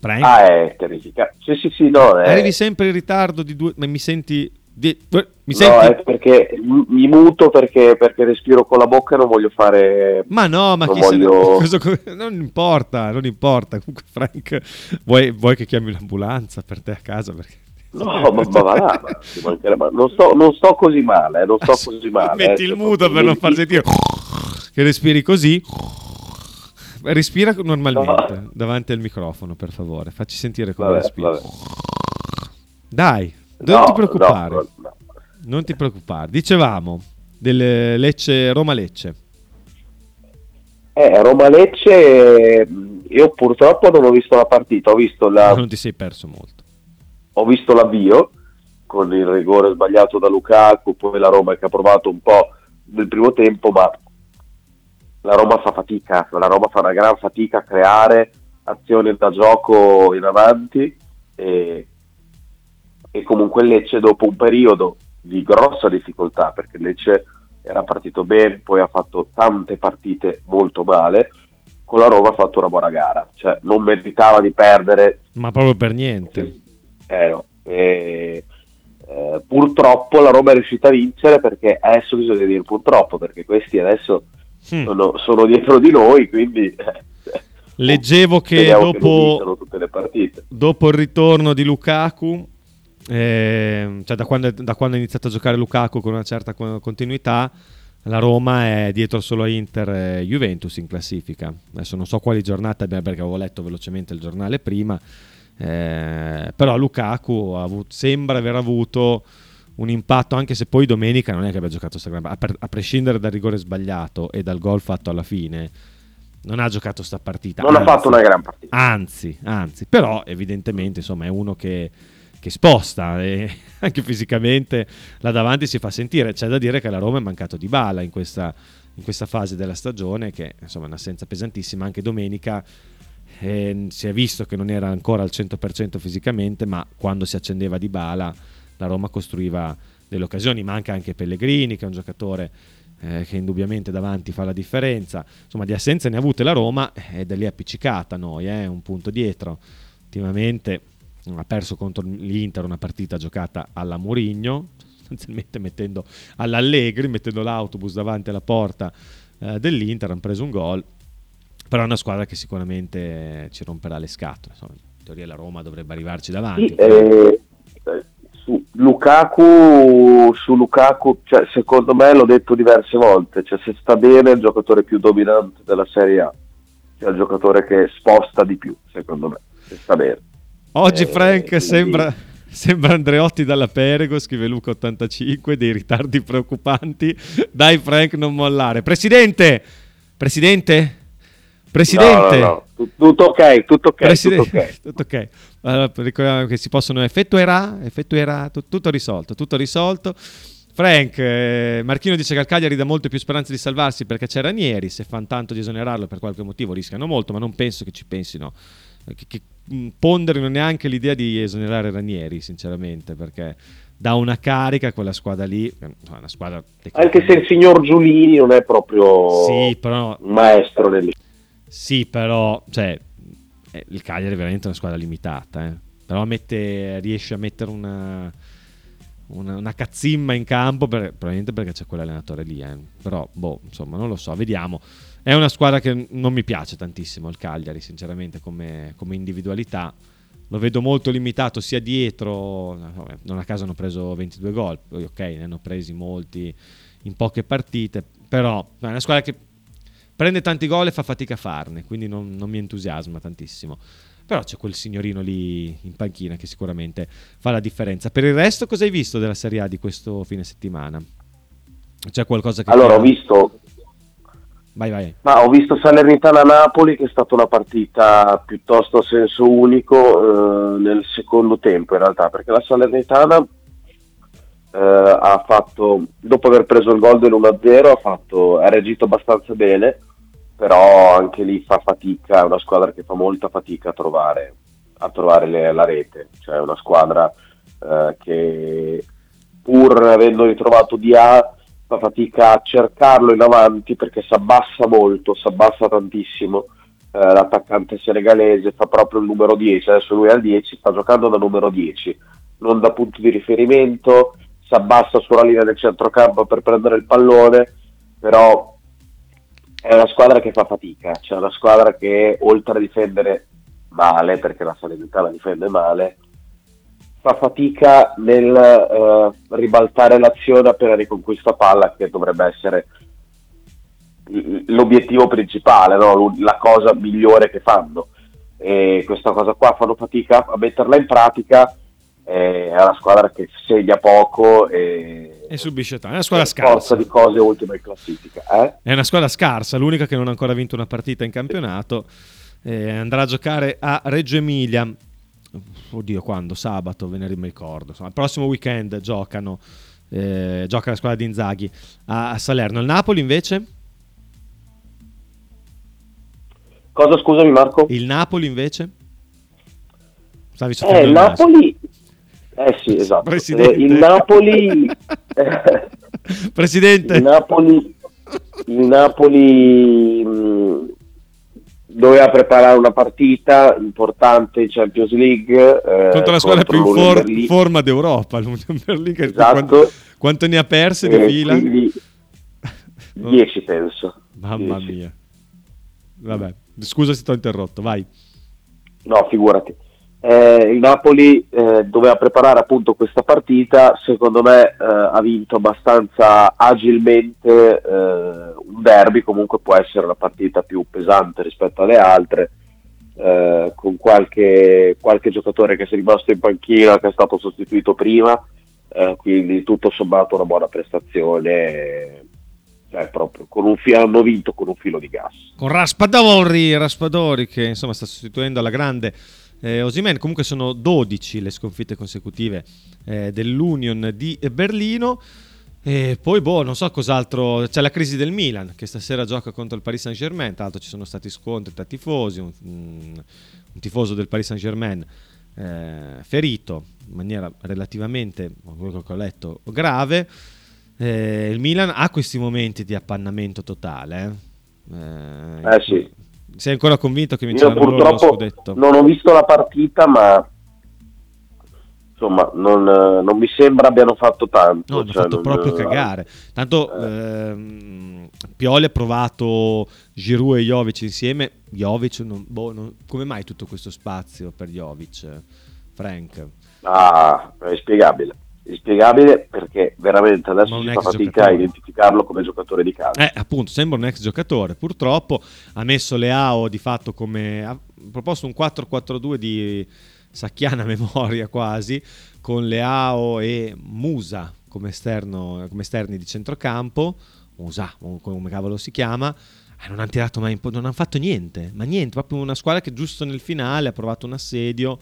Speaker 4: Frank? Ah, è terrificante. Sì, sì, sì, no, è...
Speaker 3: Arrivi sempre in ritardo di due... Ma mi senti... Di...
Speaker 4: Mi senti? No, è perché mi muto perché, perché, respiro con la bocca e non voglio fare...
Speaker 3: Ma no, ma chi voglio... [laughs] se. Non importa, non importa. Comunque Frank, vuoi, vuoi che chiami l'ambulanza per te a casa? Perché...
Speaker 4: No, ma, ma va là, ma non, sto, non, sto, così male, eh, non sto così male.
Speaker 3: Metti
Speaker 4: eh,
Speaker 3: il muto per non far sentire che respiri così. Respira normalmente no. davanti al microfono, per favore. Facci sentire come vabbè, respira. Vabbè. Dai, non no, ti preoccupare. No, non ti preoccupare. Dicevamo del Lecce Roma Lecce.
Speaker 4: Eh, Roma Lecce io purtroppo non ho visto la partita, ho visto la
Speaker 3: Non ti sei perso molto.
Speaker 4: Ho visto l'avvio con il rigore sbagliato da Lukaku, poi la Roma che ha provato un po' nel primo tempo, ma la Roma fa fatica, la Roma fa una gran fatica a creare azioni da gioco in avanti e, e comunque Lecce dopo un periodo di grossa difficoltà perché Lecce era partito bene, poi ha fatto tante partite molto male, con la Roma ha fatto una buona gara, cioè non meritava di perdere.
Speaker 3: Ma proprio per niente.
Speaker 4: Eh, no. e, eh, purtroppo la Roma è riuscita a vincere perché adesso bisogna dire purtroppo perché questi adesso mm. sono, sono, dietro di noi, quindi... Eh,
Speaker 3: Leggevo che dopo, che dopo il ritorno di Lukaku, eh, cioè da quando, da quando ha iniziato a giocare Lukaku con una certa continuità, la Roma è dietro solo a Inter e Juventus in classifica. Adesso non so quali giornate abbia perché avevo letto velocemente il giornale prima, eh, però Lukaku avuto, sembra aver avuto un impatto, anche se poi domenica non è che abbia giocato sta gran... a, a prescindere dal rigore sbagliato e dal gol fatto alla fine, non ha giocato sta partita.
Speaker 4: Non anzi, ha fatto una gran partita.
Speaker 3: Anzi, anzi, però evidentemente insomma è uno che, che sposta e [laughs] anche fisicamente là davanti si fa sentire. C'è da dire che la Roma è mancato di bala in questa, in questa fase della stagione, che insomma è un'assenza pesantissima. Anche domenica eh, si è visto che non era ancora al 100% fisicamente, ma quando si accendeva di bala la Roma costruiva delle occasioni, manca anche Pellegrini che è un giocatore eh, che indubbiamente davanti fa la differenza, insomma di assenze ne ha avute la Roma ed è lì appiccicata noi, eh, un punto dietro, ultimamente ha perso contro l'Inter una partita giocata alla Murigno, sostanzialmente mettendo all'Allegri, mettendo l'autobus davanti alla porta eh, dell'Inter, hanno preso un gol, però è una squadra che sicuramente ci romperà le scatole, insomma, in teoria la Roma dovrebbe arrivarci davanti.
Speaker 4: Sì, eh, su Lukaku, su Lukaku cioè, secondo me l'ho detto diverse volte, cioè, se sta bene è il giocatore più dominante della Serie A, cioè il giocatore che sposta di più, secondo me, se sta bene.
Speaker 3: Oggi eh, Frank quindi... sembra, sembra Andreotti dalla Perego, scrive Luca 85, dei ritardi preoccupanti. Dai Frank, non mollare. Presidente! Presidente? Presidente,
Speaker 4: no, no, no. tutto ok, tutto ok.
Speaker 3: Presidente,
Speaker 4: tutto ok. [laughs]
Speaker 3: tutto okay. Allora, ricordiamo che si possono effettuerà, effettuerà, tutto, risolto, tutto risolto. Frank, eh, Marchino dice che al Cagliari dà molte più speranze di salvarsi perché c'è Ranieri, se fanno tanto di esonerarlo per qualche motivo rischiano molto, ma non penso che ci pensino, che, che mm, ponderino neanche l'idea di esonerare Ranieri, sinceramente, perché dà una carica a quella squadra lì, eh, una squadra
Speaker 4: Anche se il signor Giulini non è proprio sì, però... un maestro nel
Speaker 3: sì, però cioè, eh, il Cagliari è veramente una squadra limitata. Eh. Però mette, riesce a mettere una, una, una, cazzimma in campo, per, probabilmente perché c'è quell'allenatore lì. Eh. Però, boh, insomma, non lo so, vediamo. È una squadra che non mi piace tantissimo, il Cagliari, sinceramente, come, come individualità. Lo vedo molto limitato sia dietro, non a caso hanno preso 22 gol, poi ok, ne hanno presi molti in poche partite, però è una squadra che prende tanti gol e fa fatica a farne, quindi non, non mi entusiasma tantissimo. Però c'è quel signorino lì in panchina che sicuramente fa la differenza. Per il resto, cosa hai visto della Serie A di questo fine settimana? C'è qualcosa che...
Speaker 4: Allora, ho visto...
Speaker 3: Vai, vai.
Speaker 4: Ma ho visto Salernitana-Napoli che è stata una partita piuttosto a senso unico eh, nel secondo tempo in realtà, perché la Salernitana eh, ha fatto, dopo aver preso il gol dell'1-0, ha, fatto, ha reagito abbastanza bene, però anche lì fa fatica, è una squadra che fa molta fatica a trovare, a trovare le, la rete, cioè è una squadra eh, che pur avendo ritrovato DA fa fatica a cercarlo in avanti perché si abbassa molto, si abbassa tantissimo. Eh, l'attaccante senegalese fa proprio il numero 10, adesso lui è al 10, sta giocando da numero 10, non da punto di riferimento, si abbassa sulla linea del centrocampo per prendere il pallone, però è una squadra che fa fatica, cioè una squadra che oltre a difendere male, perché la Salernitana difende male, fa fatica nel uh, ribaltare l'azione appena riconquista palla, che dovrebbe essere l'obiettivo principale, no? la cosa migliore che fanno. E questa cosa qua fanno fatica a metterla in pratica. È una squadra che segna poco e,
Speaker 3: e subisce tanto. È una squadra
Speaker 4: scarsa. Forza di cose ultima in classifica. Eh?
Speaker 3: È una squadra scarsa, l'unica che non ha ancora vinto una partita in campionato. Eh, andrà a giocare a Reggio Emilia oddio quando, sabato, venerdì mi ricordo, insomma, il prossimo weekend giocano, eh, gioca la squadra di Inzaghi a, a Salerno. Il Napoli invece?
Speaker 4: Cosa scusami Marco?
Speaker 3: Il Napoli invece?
Speaker 4: Stavi eh, il Napoli... Eh sì, esatto.
Speaker 3: Presidente.
Speaker 4: Eh, il Napoli... [laughs]
Speaker 3: Presidente.
Speaker 4: Il Napoli... Il Napoli mh, doveva preparare una partita importante in Champions League
Speaker 3: eh, contro la squadra più in for- forma d'Europa [laughs] l'Union Berlin esatto. quanto, quanto, ne ha perse di eh, fila?
Speaker 4: 10 [laughs] penso
Speaker 3: mamma dieci. mia vabbè scusa se ti ho interrotto vai
Speaker 4: no figurati eh, il Napoli eh, doveva preparare appunto questa partita, secondo me eh, ha vinto abbastanza agilmente eh, un derby, comunque può essere la partita più pesante rispetto alle altre, eh, con qualche, qualche, giocatore che si è rimasto in panchina, che è stato sostituito prima, eh, quindi tutto sommato una buona prestazione. Cioè, proprio con un filo, hanno vinto con un filo di gas.
Speaker 3: Con Raspadori, Raspadori che insomma sta sostituendo alla grande eh, Osimen comunque sono 12 le sconfitte consecutive eh, dell'Union di Berlino. E poi, boh, non so cos'altro. C'è la crisi del Milan che stasera gioca contro il Paris Saint Germain. Tra l'altro, ci sono stati scontri tra tifosi. Un, un tifoso del Paris Saint Germain eh, ferito in maniera relativamente, quello che ho letto, grave. Eh, il Milan ha questi momenti di appannamento totale.
Speaker 4: Eh, eh sì
Speaker 3: sei ancora convinto che vinceranno
Speaker 4: Io purtroppo non ho visto la partita, ma insomma non, non, mi sembra abbiano fatto tanto.
Speaker 3: No, hanno cioè fatto non, proprio cagare. Tanto eh. ehm, Pioli ha provato Giroud e Jovic insieme. Jovic, non, boh, non, come mai tutto questo spazio per Jovic, Frank?
Speaker 4: Ah, è spiegabile inspiegabile perché veramente adesso si fa fatica giocatore. a identificarlo come giocatore di calcio.
Speaker 3: Eh, appunto, sembra un ex giocatore. Purtroppo ha messo Leao di fatto come ha proposto un 4-4-2 di sacchiana [laughs] memoria quasi con Leao e Musa come, esterno, come esterni di centrocampo. Musa, come cavolo si chiama. Eh, non hanno tirato mai in po- non hanno fatto niente, ma niente, proprio una squadra che giusto nel finale ha provato un assedio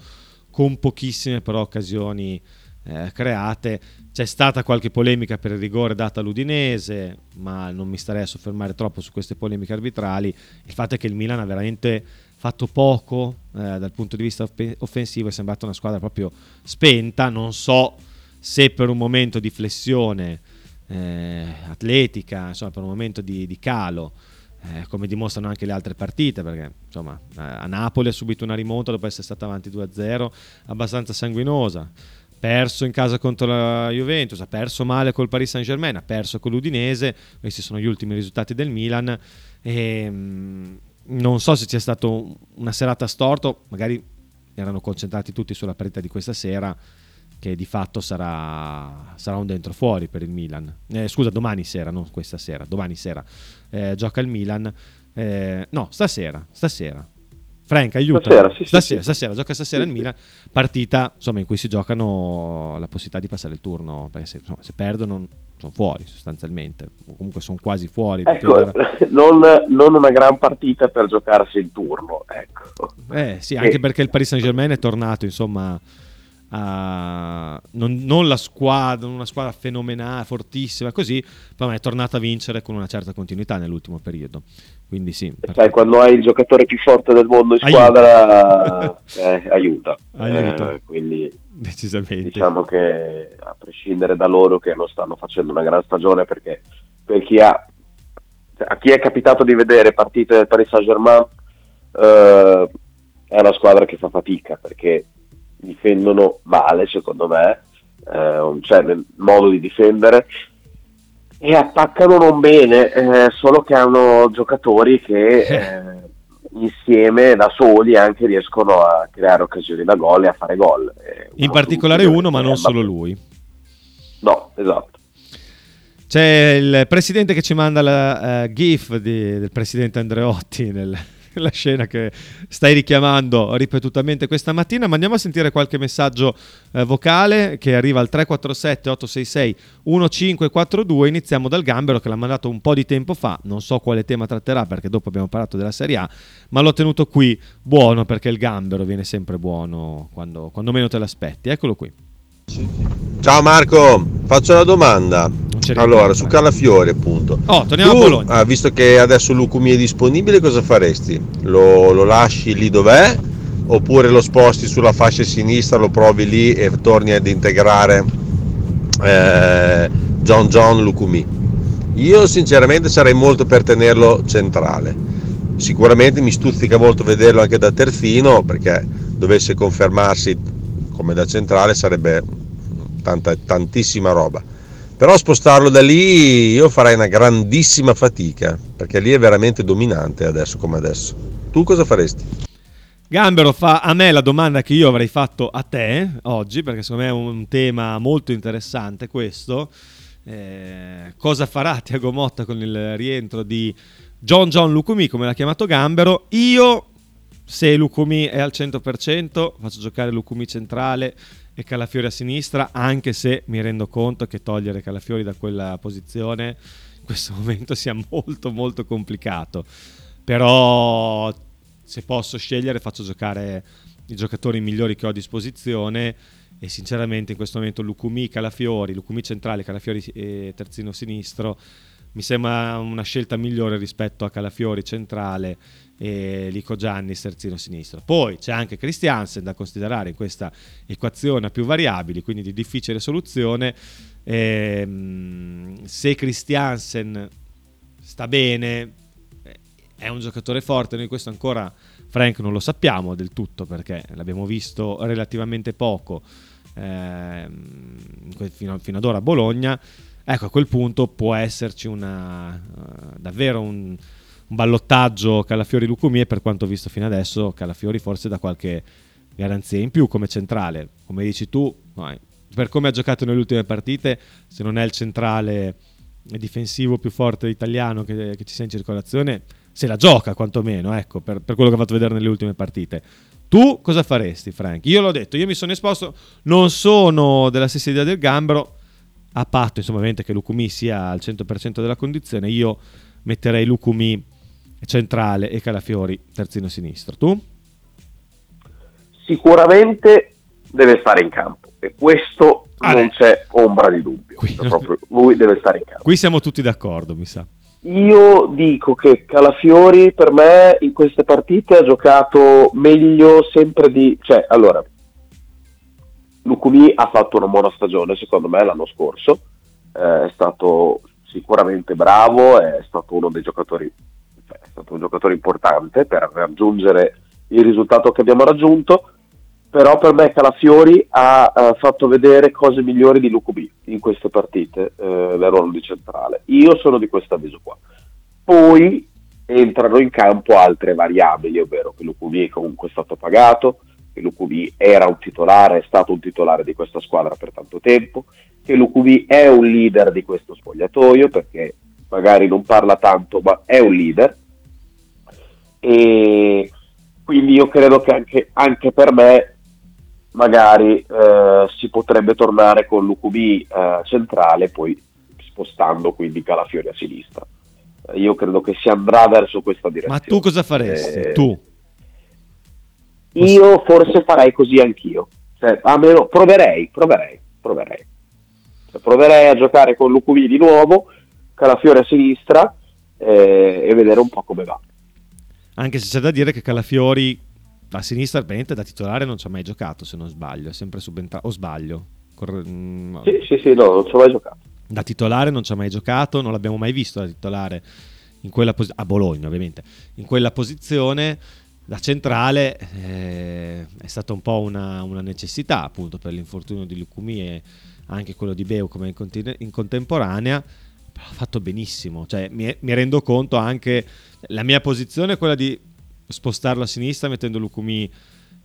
Speaker 3: con pochissime però occasioni eh, create. C'è stata qualche polemica per il rigore data all'Udinese, ma non mi starei a soffermare troppo su queste polemiche arbitrali. Il fatto è che il Milan ha veramente fatto poco eh, dal punto di vista offensivo, è sembrata una squadra proprio spenta. Non so se per un momento di flessione eh, atletica, insomma, per un momento di, di calo. Eh, come dimostrano anche le altre partite, perché insomma, eh, a Napoli ha subito una rimonta dopo essere stata avanti 2-0, abbastanza sanguinosa perso in casa contro la Juventus, ha perso male col Paris Saint Germain, ha perso con l'Udinese, questi sono gli ultimi risultati del Milan. E, mh, non so se c'è stata una serata storto, magari erano concentrati tutti sulla partita di questa sera, che di fatto sarà, sarà un dentro fuori per il Milan. Eh, scusa, domani sera, non questa sera, domani sera eh, gioca il Milan. Eh, no, stasera, stasera Frank, aiuta.
Speaker 4: Stasera, sì,
Speaker 3: stasera,
Speaker 4: sì,
Speaker 3: stasera, gioca stasera il Milan, partita insomma, in cui si giocano la possibilità di passare il turno, perché se, insomma, se perdono sono fuori sostanzialmente, o comunque sono quasi fuori.
Speaker 4: Ecco, [laughs] non, non, una gran partita per giocarsi il turno. Ecco.
Speaker 3: Eh sì, anche e... perché il Paris Saint Germain è tornato insomma a- non, non la squadra, una squadra fenomenale, fortissima, così, ma è tornata a vincere con una certa continuità nell'ultimo periodo. Quindi sì,
Speaker 4: Sai, quando hai il giocatore più forte del mondo in squadra, [laughs] eh, aiuta.
Speaker 3: Aiuta.
Speaker 4: Eh, quindi
Speaker 3: decisamente.
Speaker 4: diciamo che a prescindere da loro che non stanno facendo una gran stagione perché per chi ha cioè, a chi è capitato di vedere partite del Paris Saint Germain è una squadra che fa fatica perché difendono male secondo me eh, cioè nel modo di difendere e attaccano non bene eh, solo che hanno giocatori che [laughs] eh, insieme da soli anche riescono a creare occasioni da gol e a fare gol Eh,
Speaker 3: In particolare uno, ma non
Speaker 4: eh,
Speaker 3: solo lui.
Speaker 4: No, esatto.
Speaker 3: C'è il presidente che ci manda la eh, GIF di- del presidente Andreotti nel- [laughs] nella scena che stai richiamando ripetutamente questa mattina. Ma andiamo a sentire qualche messaggio eh, vocale che arriva al 347 866 1542. Iniziamo dal Gambero che l'ha mandato un po' di tempo fa. Non so quale tema tratterà perché dopo abbiamo parlato della Serie A, ma l'ho tenuto qui buono perché il Gambero viene sempre buono quando, quando meno te l'aspetti. Eccolo qui.
Speaker 7: Ciao Marco, faccio una domanda.
Speaker 3: Ci
Speaker 7: Allora,
Speaker 3: ricorda.
Speaker 7: su Calafiori appunto.
Speaker 3: Oh, torniamo
Speaker 7: Tu,
Speaker 3: a Bologna.
Speaker 7: ah, visto che adesso Lucumi è disponibile, cosa faresti? Lo, lo lasci lì dov'è? Oppure lo sposti sulla fascia sinistra, lo provi lì e torni ad integrare eh, John John Lucumi? Io sinceramente sarei molto per tenerlo centrale. Sicuramente mi stuzzica molto vederlo anche da terzino perché dovesse confermarsi come da centrale sarebbe tanta, tantissima roba. Però spostarlo da lì io farei una grandissima fatica perché lì è veramente dominante adesso come adesso. Tu cosa faresti?
Speaker 3: Gambero fa a me la domanda che io avrei fatto a te oggi, perché secondo me è un tema molto interessante questo. Eh, cosa farà Tiago Motta con il rientro di John John Lucumi, come l'ha chiamato Gambero? Io, se Lucumi è al 100%, faccio giocare Lucumi centrale e Calafiori a sinistra, anche se mi rendo conto che togliere Calafiori da quella posizione in questo [laughs] momento sia molto molto complicato. Però se posso scegliere faccio giocare i giocatori migliori che ho a disposizione e sinceramente in questo momento Lucumi, Calafiori, Lucumi centrale, Calafiori e terzino sinistro mi sembra una scelta migliore rispetto a Calafiori centrale e Lico Giannis terzino sinistro. Poi c'è anche Christiansen da considerare in questa equazione a più variabili, quindi di difficile soluzione. Ehm, se Christiansen sta bene, eh, è un giocatore forte, noi questo ancora Frank non lo sappiamo del tutto perché l'abbiamo visto relativamente poco ehm, fino, fino ad ora a Bologna. Ecco, a quel punto può esserci una, eh, davvero un, un ballottaggio Calafiori-Lucumi e per quanto visto fino adesso Calafiori forse da qualche garanzia in più come centrale. Come dici tu, per come ha giocato nelle ultime partite, se non è il centrale difensivo più forte italiano che, che ci sia in circolazione, se la gioca quantomeno, ecco, per, per quello che ha fatto vedere nelle ultime partite. Tu cosa faresti, Frank? Io l'ho detto, io mi sono esposto, non sono della stessa idea del Gambero, a patto insomma ovviamente che Lucumi sia al 100% della condizione, io metterei Lucumi centrale e Calafiori terzino sinistro. Tu?
Speaker 4: Sicuramente deve stare in campo e questo
Speaker 3: Ah,
Speaker 4: non c'è ombra di dubbio.
Speaker 3: Qui-
Speaker 4: proprio lui deve stare in campo.
Speaker 3: Qui siamo tutti d'accordo, mi sa.
Speaker 4: Io dico che Calafiori per me in queste partite ha giocato meglio sempre di... Cioè, allora, Lucumi ha fatto una buona stagione secondo me l'anno scorso, eh, è stato sicuramente bravo, è stato uno dei giocatori, cioè, è stato un giocatore importante per raggiungere il risultato che abbiamo raggiunto, però per me Calafiori ha eh, fatto vedere cose migliori di Lucumi in queste partite, eh, nel ruolo di centrale. Io sono di questo avviso qua. Poi entrano in campo altre variabili, ovvero che Lucumi è comunque stato pagato, che Lucumi era un titolare, è stato un titolare di questa squadra per tanto tempo, che Lucumi è un leader di questo spogliatoio, perché magari non parla tanto, ma è un leader. E quindi io credo che anche, anche per me magari eh, si potrebbe tornare con Lucumi eh, centrale, poi spostando quindi Calafiori a sinistra. Io credo che si andrà verso questa direzione.
Speaker 3: Ma tu cosa faresti?
Speaker 4: Eh,
Speaker 3: Tu?
Speaker 4: Io forse farei così anch'io. Cioè, a meno, proverei, proverei, proverei. Cioè, proverei a giocare con Lucumi di nuovo, Calafiore a sinistra eh, e vedere un po' come va.
Speaker 3: Anche se c'è da dire che Calafiori a sinistra veramente da titolare non ci ha mai giocato, se non sbaglio, è sempre subentrato, o sbaglio? Corre- mm,
Speaker 4: Sì, sì, sì, no, non ci ho mai giocato.
Speaker 3: da titolare non ci ha mai giocato, non l'abbiamo mai visto da titolare in quella posi- a Bologna ovviamente, in quella posizione da centrale eh, è stata un po' una, una necessità appunto per l'infortunio di Lucumi e anche quello di Beu come in, continu- in contemporanea, però ha fatto benissimo, cioè, mi, mi rendo conto anche, la mia posizione è quella di spostarlo a sinistra mettendo Lucumi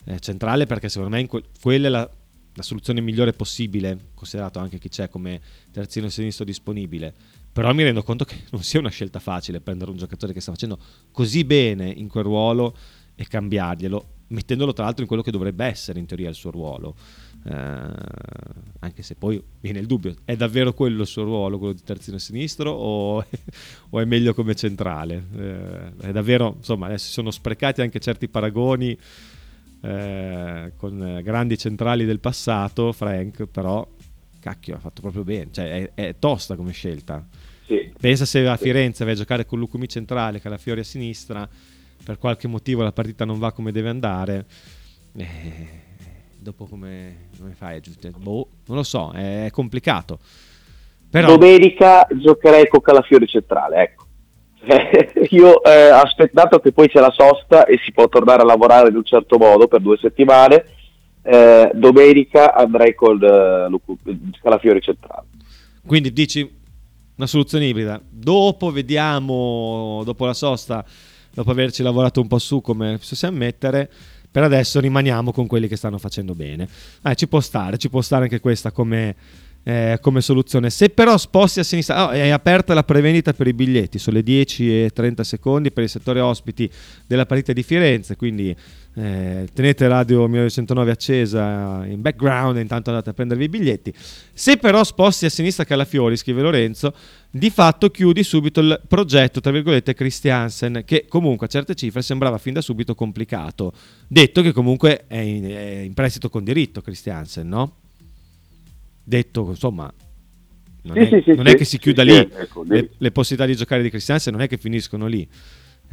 Speaker 3: eh, centrale perché secondo me que- quella è la, la soluzione migliore possibile, considerato anche chi c'è come terzino sinistro disponibile. Però mi rendo conto che non sia una scelta facile prendere un giocatore che sta facendo così bene in quel ruolo e cambiarglielo, mettendolo tra l'altro in quello che dovrebbe essere in teoria il suo ruolo. Eh, anche se poi viene il dubbio, è davvero quello il suo ruolo, quello di terzino sinistro, o, o è meglio come centrale? Eh, è davvero, insomma, adesso si sono sprecati anche certi paragoni eh, con grandi centrali del passato, Frank, però cacchio ha fatto proprio bene, cioè è, è tosta come scelta.
Speaker 4: Sì.
Speaker 3: Pensa se a Firenze vai a giocare con Lucumi centrale, Calafiori a sinistra, per qualche motivo la partita non va come deve andare. eh, dopo come, come fai? a giu- Boh, non lo so, è complicato. Però
Speaker 4: Domenica giocherei con Calafiori centrale, ecco. [laughs] Io eh, aspettato che poi c'è la sosta e si può tornare a lavorare in un certo modo per due settimane, eh, domenica andrei con eh, Calafiori centrale.
Speaker 3: Quindi dici una soluzione ibrida. Dopo vediamo, dopo la sosta, dopo averci lavorato un po' su come possiamo mettere, per adesso rimaniamo con quelli che stanno facendo bene. Eh, ci può stare, ci può stare anche questa come, eh, come soluzione. Se però sposti a sinistra, oh, è aperta la prevendita per i biglietti, sono le 10 e 30 secondi per il settore ospiti della partita di Firenze, quindi eh, tenete Radio 1909 accesa in background e intanto andate a prendervi i biglietti. Se però sposti a sinistra Calafiori, scrive Lorenzo, di fatto chiudi subito il progetto, tra virgolette, Christiansen, che comunque a certe cifre sembrava fin da subito complicato. Detto che comunque è in, è in prestito con diritto Christiansen, no? Detto, insomma, non,
Speaker 4: Sì,
Speaker 3: è,
Speaker 4: sì,
Speaker 3: non
Speaker 4: sì,
Speaker 3: è che si chiuda lì,
Speaker 4: ecco,
Speaker 3: le, le possibilità di giocare di Christiansen non è che finiscono lì.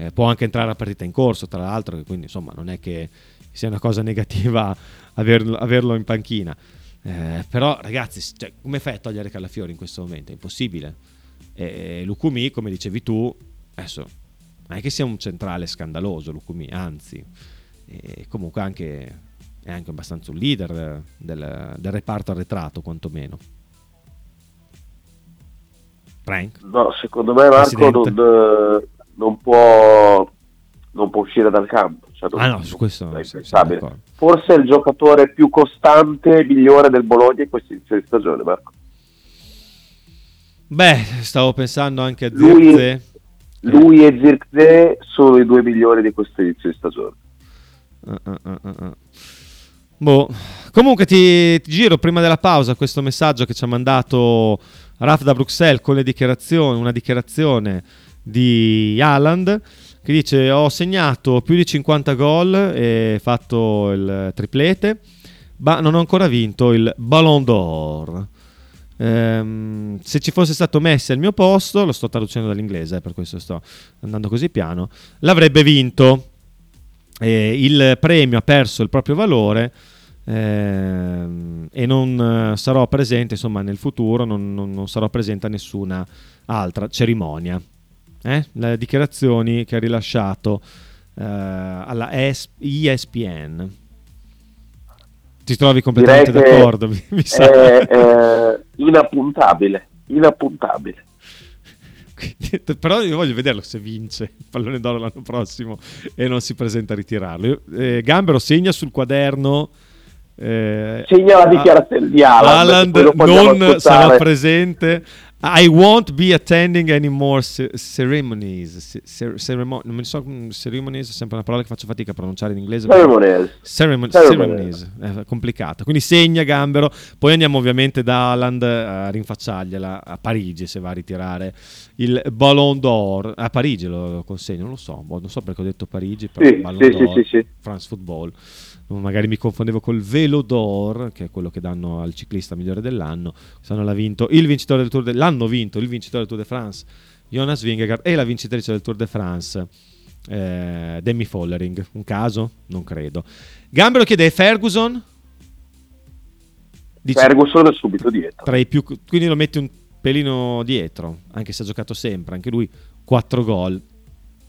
Speaker 3: Eh, può anche entrare la partita in corso, tra l'altro, quindi insomma non è che sia una cosa [laughs] negativa averlo, averlo in panchina. Eh, però ragazzi, cioè, come fai a togliere Calafiori in questo momento? È impossibile. E Lucumi, come dicevi tu, adesso non è che sia un centrale scandaloso Lucumi, anzi, comunque anche, è anche abbastanza un leader del, del reparto arretrato, quantomeno. Frank?
Speaker 4: No, secondo me Marco non, non può, non può uscire dal campo. Cioè,
Speaker 3: Ah no, su questo
Speaker 4: è impensabile. Forse è il giocatore più costante e migliore del Bologna in questa inizio di stagione, Marco.
Speaker 3: Beh, stavo pensando anche a Zirze.
Speaker 4: Lui e Zirkzee sono i due migliori di questo inizio di stagione.
Speaker 3: Ah, ah, ah, ah, ah. Boh. Comunque ti, ti giro prima della pausa questo messaggio che ci ha mandato Raf da Bruxelles con le dichiarazioni, una dichiarazione di Haaland che dice ho segnato più di 50 gol e fatto il triplete, ma non ho ancora vinto il Ballon d'Or. Ehm, se ci fosse stato Messi al mio posto, lo sto traducendo dall'inglese, eh, per questo sto andando così piano, l'avrebbe vinto. Eh, il premio ha perso il proprio valore ehm, e non eh, sarò presente, insomma, nel futuro non, non- non sarò presente a nessuna altra cerimonia. Eh? Le dichiarazioni che ha rilasciato eh, alla ES- ESPN. Ti trovi completamente
Speaker 4: Direi
Speaker 3: d'accordo? mi- mi sa.
Speaker 4: È, è inappuntabile, inappuntabile.
Speaker 3: Quindi- Però io voglio vederlo se vince il pallone d'oro l'anno prossimo e non si presenta a ritirarlo. Eh, Gambero segna sul quaderno. eh,
Speaker 4: Segna la dichiarazione di lo possiamo
Speaker 3: non
Speaker 4: ascoltare.
Speaker 3: sarà presente I won't be attending any more ce- ceremonies. Ce- cer- non mi so, mm, ceremonies è sempre una parola che faccio fatica a pronunciare in inglese.
Speaker 4: Ceremonies.
Speaker 3: Ceremon-
Speaker 4: Ceremonies.
Speaker 3: ceremonies. È complicata. Quindi segna Gambero. Poi andiamo ovviamente da Haaland a rinfacciargliela a Parigi se va a ritirare il Ballon d'Or. A Parigi lo, lo consegno, non lo so. boh, Non so perché ho detto Parigi, però
Speaker 4: Sì,
Speaker 3: Ballon
Speaker 4: sì,
Speaker 3: d'Or,
Speaker 4: sì, sì, sì.
Speaker 3: France Football. Magari mi confondevo col Velo d'Or, che è quello che danno al ciclista migliore dell'anno. Quest'anno l'ha vinto il vincitore del Tour de, l'hanno vinto il vincitore del Tour de France, Jonas Vingegaard, e la vincitrice del Tour de France, eh, Demi Follering. Un caso? Non credo. Gambero chiede Ferguson. Dice,
Speaker 4: Ferguson è subito dietro.
Speaker 3: tra i più, quindi lo metti un pelino dietro, anche se ha giocato sempre, anche lui 4 gol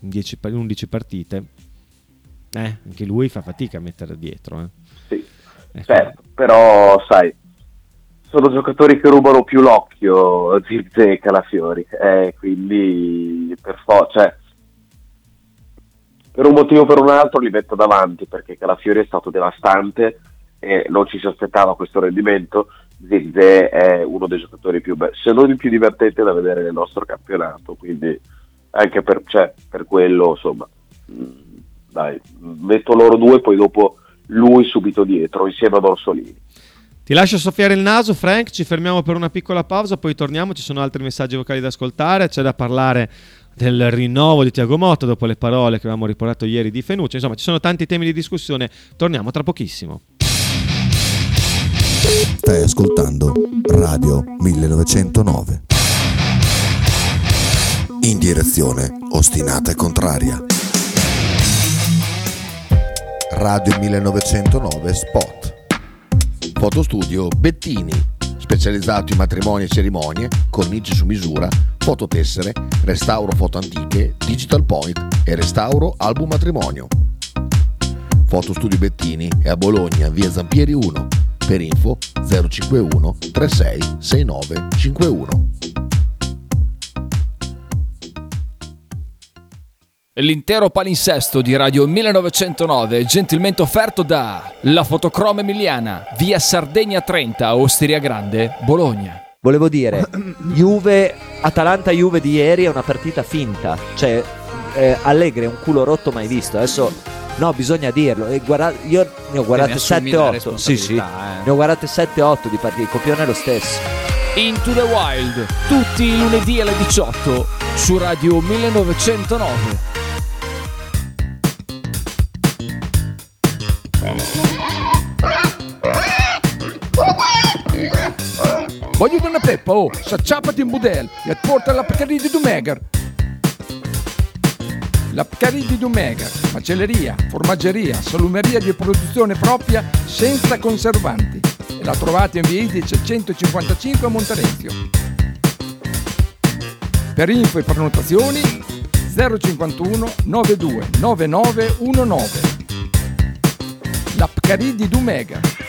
Speaker 3: in, 10 pa- in 11 partite. Eh, anche lui fa fatica a mettere dietro. Eh.
Speaker 4: Sì,
Speaker 3: Ecco.
Speaker 4: certo, però sai, sono giocatori che rubano più l'occhio Zirze e Calafiori, eh, quindi per forza, cioè, per un motivo o per un altro li metto davanti perché Calafiori è stato devastante e non ci si aspettava questo rendimento. Zirze è uno dei giocatori più belli, se non il più divertente da vedere nel nostro campionato, quindi anche per, cioè, per quello, insomma, mh, dai, metto loro due, poi dopo lui subito dietro, insieme a Dorsolini.
Speaker 3: Ti lascio soffiare il naso, Frank. Ci fermiamo per una piccola pausa, poi torniamo. Ci sono altri messaggi vocali da ascoltare. C'è da parlare del rinnovo di Tiago Motta dopo le parole che avevamo riportato ieri di Fenucci. Insomma, ci sono tanti temi di discussione. Torniamo tra pochissimo.
Speaker 5: Stai ascoltando Radio 1909. In direzione ostinata e contraria. Radio 1909 Spot. Fotostudio Bettini, specializzato in matrimoni e cerimonie, cornici su misura, fototessere, restauro foto antiche, digital point e restauro album matrimonio. Fotostudio Bettini è a Bologna, via Zampieri 1. Per info 051 36 69
Speaker 2: L'intero palinsesto di Radio 1909 gentilmente offerto da La Fotocroma Emiliana, via Sardegna 30, Osteria Grande, Bologna.
Speaker 8: Volevo dire, Juve, Atalanta-Juve di ieri è una partita finta. Cioè, eh, Allegri è un culo rotto mai visto. Adesso, no, bisogna dirlo. E guarda- io ne ho guardate
Speaker 9: ne assumi la
Speaker 8: 7-8. Sì, sì.
Speaker 9: eh.
Speaker 8: Ne ho guardate 7-8 di partite. Il copione è lo stesso.
Speaker 2: Into the Wild, tutti i lunedì alle 18 su Radio 1909.
Speaker 6: Voglio una peppa, oh, s'acciappati in budel e porta la Pcaridi di Dumegar. La Pcaridi di Dumegar, macelleria, formaggeria, salumeria di produzione propria senza conservanti. E la trovate in via Idice 155 a Monterezio. Per info e prenotazioni 051 92 9919. La Pcaridi di Dumegar.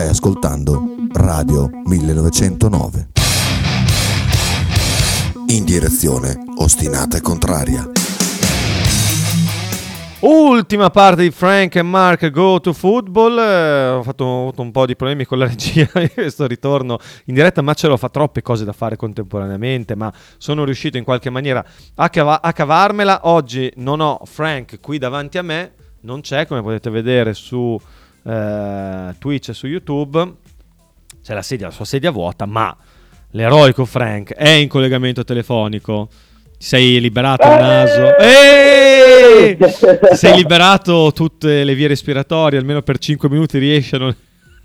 Speaker 5: Stai ascoltando Radio 1909. In direzione ostinata e contraria.
Speaker 3: Ultima parte di Frank e Mark Go to Football. Eh, ho fatto ho avuto un po' di problemi con la regia [laughs] in questo ritorno in diretta, ma ce l'ho, fa troppe cose da fare contemporaneamente, ma sono riuscito in qualche maniera a, cava- a cavarmela. Oggi non ho Frank qui davanti a me, non c'è, come potete vedere su eh, Twitch e su YouTube. C'è la, sedia, la sua sedia vuota, ma l'eroico Frank è in collegamento telefonico. Ti sei liberato il naso. Eeeh! Ti sei liberato tutte le vie respiratorie, almeno per 5 minuti riesci a non,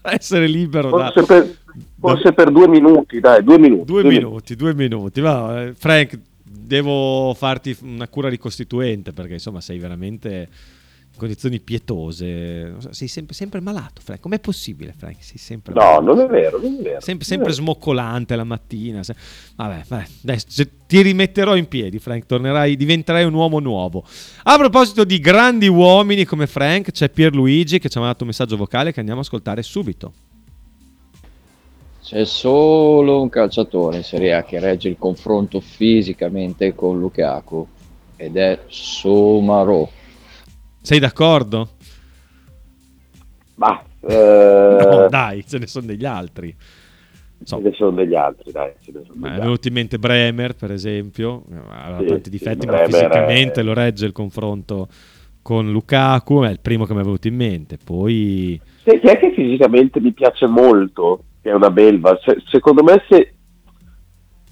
Speaker 3: essere libero da...
Speaker 4: Forse per, forse per due minuti, dai, due minuti.
Speaker 3: Due minuti, due minuti. Va, eh, Frank, devo farti una cura ricostituente perché insomma sei veramente condizioni pietose. Sei sempre, sempre malato, Frank. Com'è possibile, Frank? Sei sempre
Speaker 4: No,
Speaker 3: malato.
Speaker 4: non è vero, non è vero.
Speaker 3: Sempre, sempre
Speaker 4: vero.
Speaker 3: smoccolante la mattina. Vabbè, vabbè, se- ti rimetterò in piedi, Frank. Tornerai, diventerai un uomo nuovo. A proposito di grandi uomini come Frank, c'è Pierluigi che ci ha mandato un messaggio vocale che andiamo a ascoltare subito.
Speaker 9: C'è solo un calciatore in Serie A che regge il confronto fisicamente con Lukaku ed è Somaro.
Speaker 3: Sei d'accordo?
Speaker 4: Ma, [laughs] eh,
Speaker 3: No, dai, ce ne sono degli altri.
Speaker 4: ce ne sono degli altri, dai. ce ne sono
Speaker 3: Ma è
Speaker 4: degli
Speaker 3: venuto in mente Bremer, per esempio, ha
Speaker 4: Sì,
Speaker 3: tanti
Speaker 4: sì,
Speaker 3: difetti, ma
Speaker 4: Bremer
Speaker 3: fisicamente
Speaker 4: è-
Speaker 3: lo regge il confronto con Lukaku, è il primo che mi è venuto in mente. Poi
Speaker 4: Sai chi è che fisicamente mi piace molto, che è una belva? Se- secondo me se,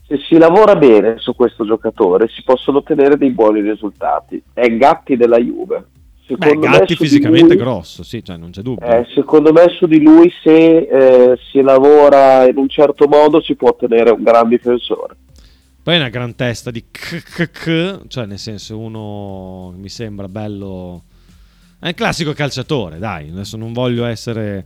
Speaker 4: se si lavora bene su questo giocatore si possono ottenere dei buoni risultati. È Gatti della Juve.
Speaker 3: Beh,
Speaker 4: Secondo me
Speaker 3: Gatti fisicamente
Speaker 4: lui-
Speaker 3: grosso, sì, cioè non c'è dubbio.
Speaker 4: eh, secondo me su di lui se eh, si lavora in un certo modo si può ottenere un gran difensore.
Speaker 3: Poi è una gran testa di KKK, cioè nel senso uno mi sembra bello... È un classico calciatore, dai, adesso non voglio essere...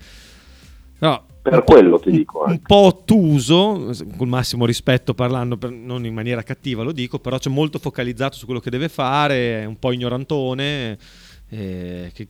Speaker 3: No,
Speaker 4: Per quello ti dico.
Speaker 3: un po' ottuso, col massimo rispetto parlando, per- non in maniera cattiva lo dico, però c'è molto focalizzato su quello che deve fare, è un po' ignorantone, eh, che-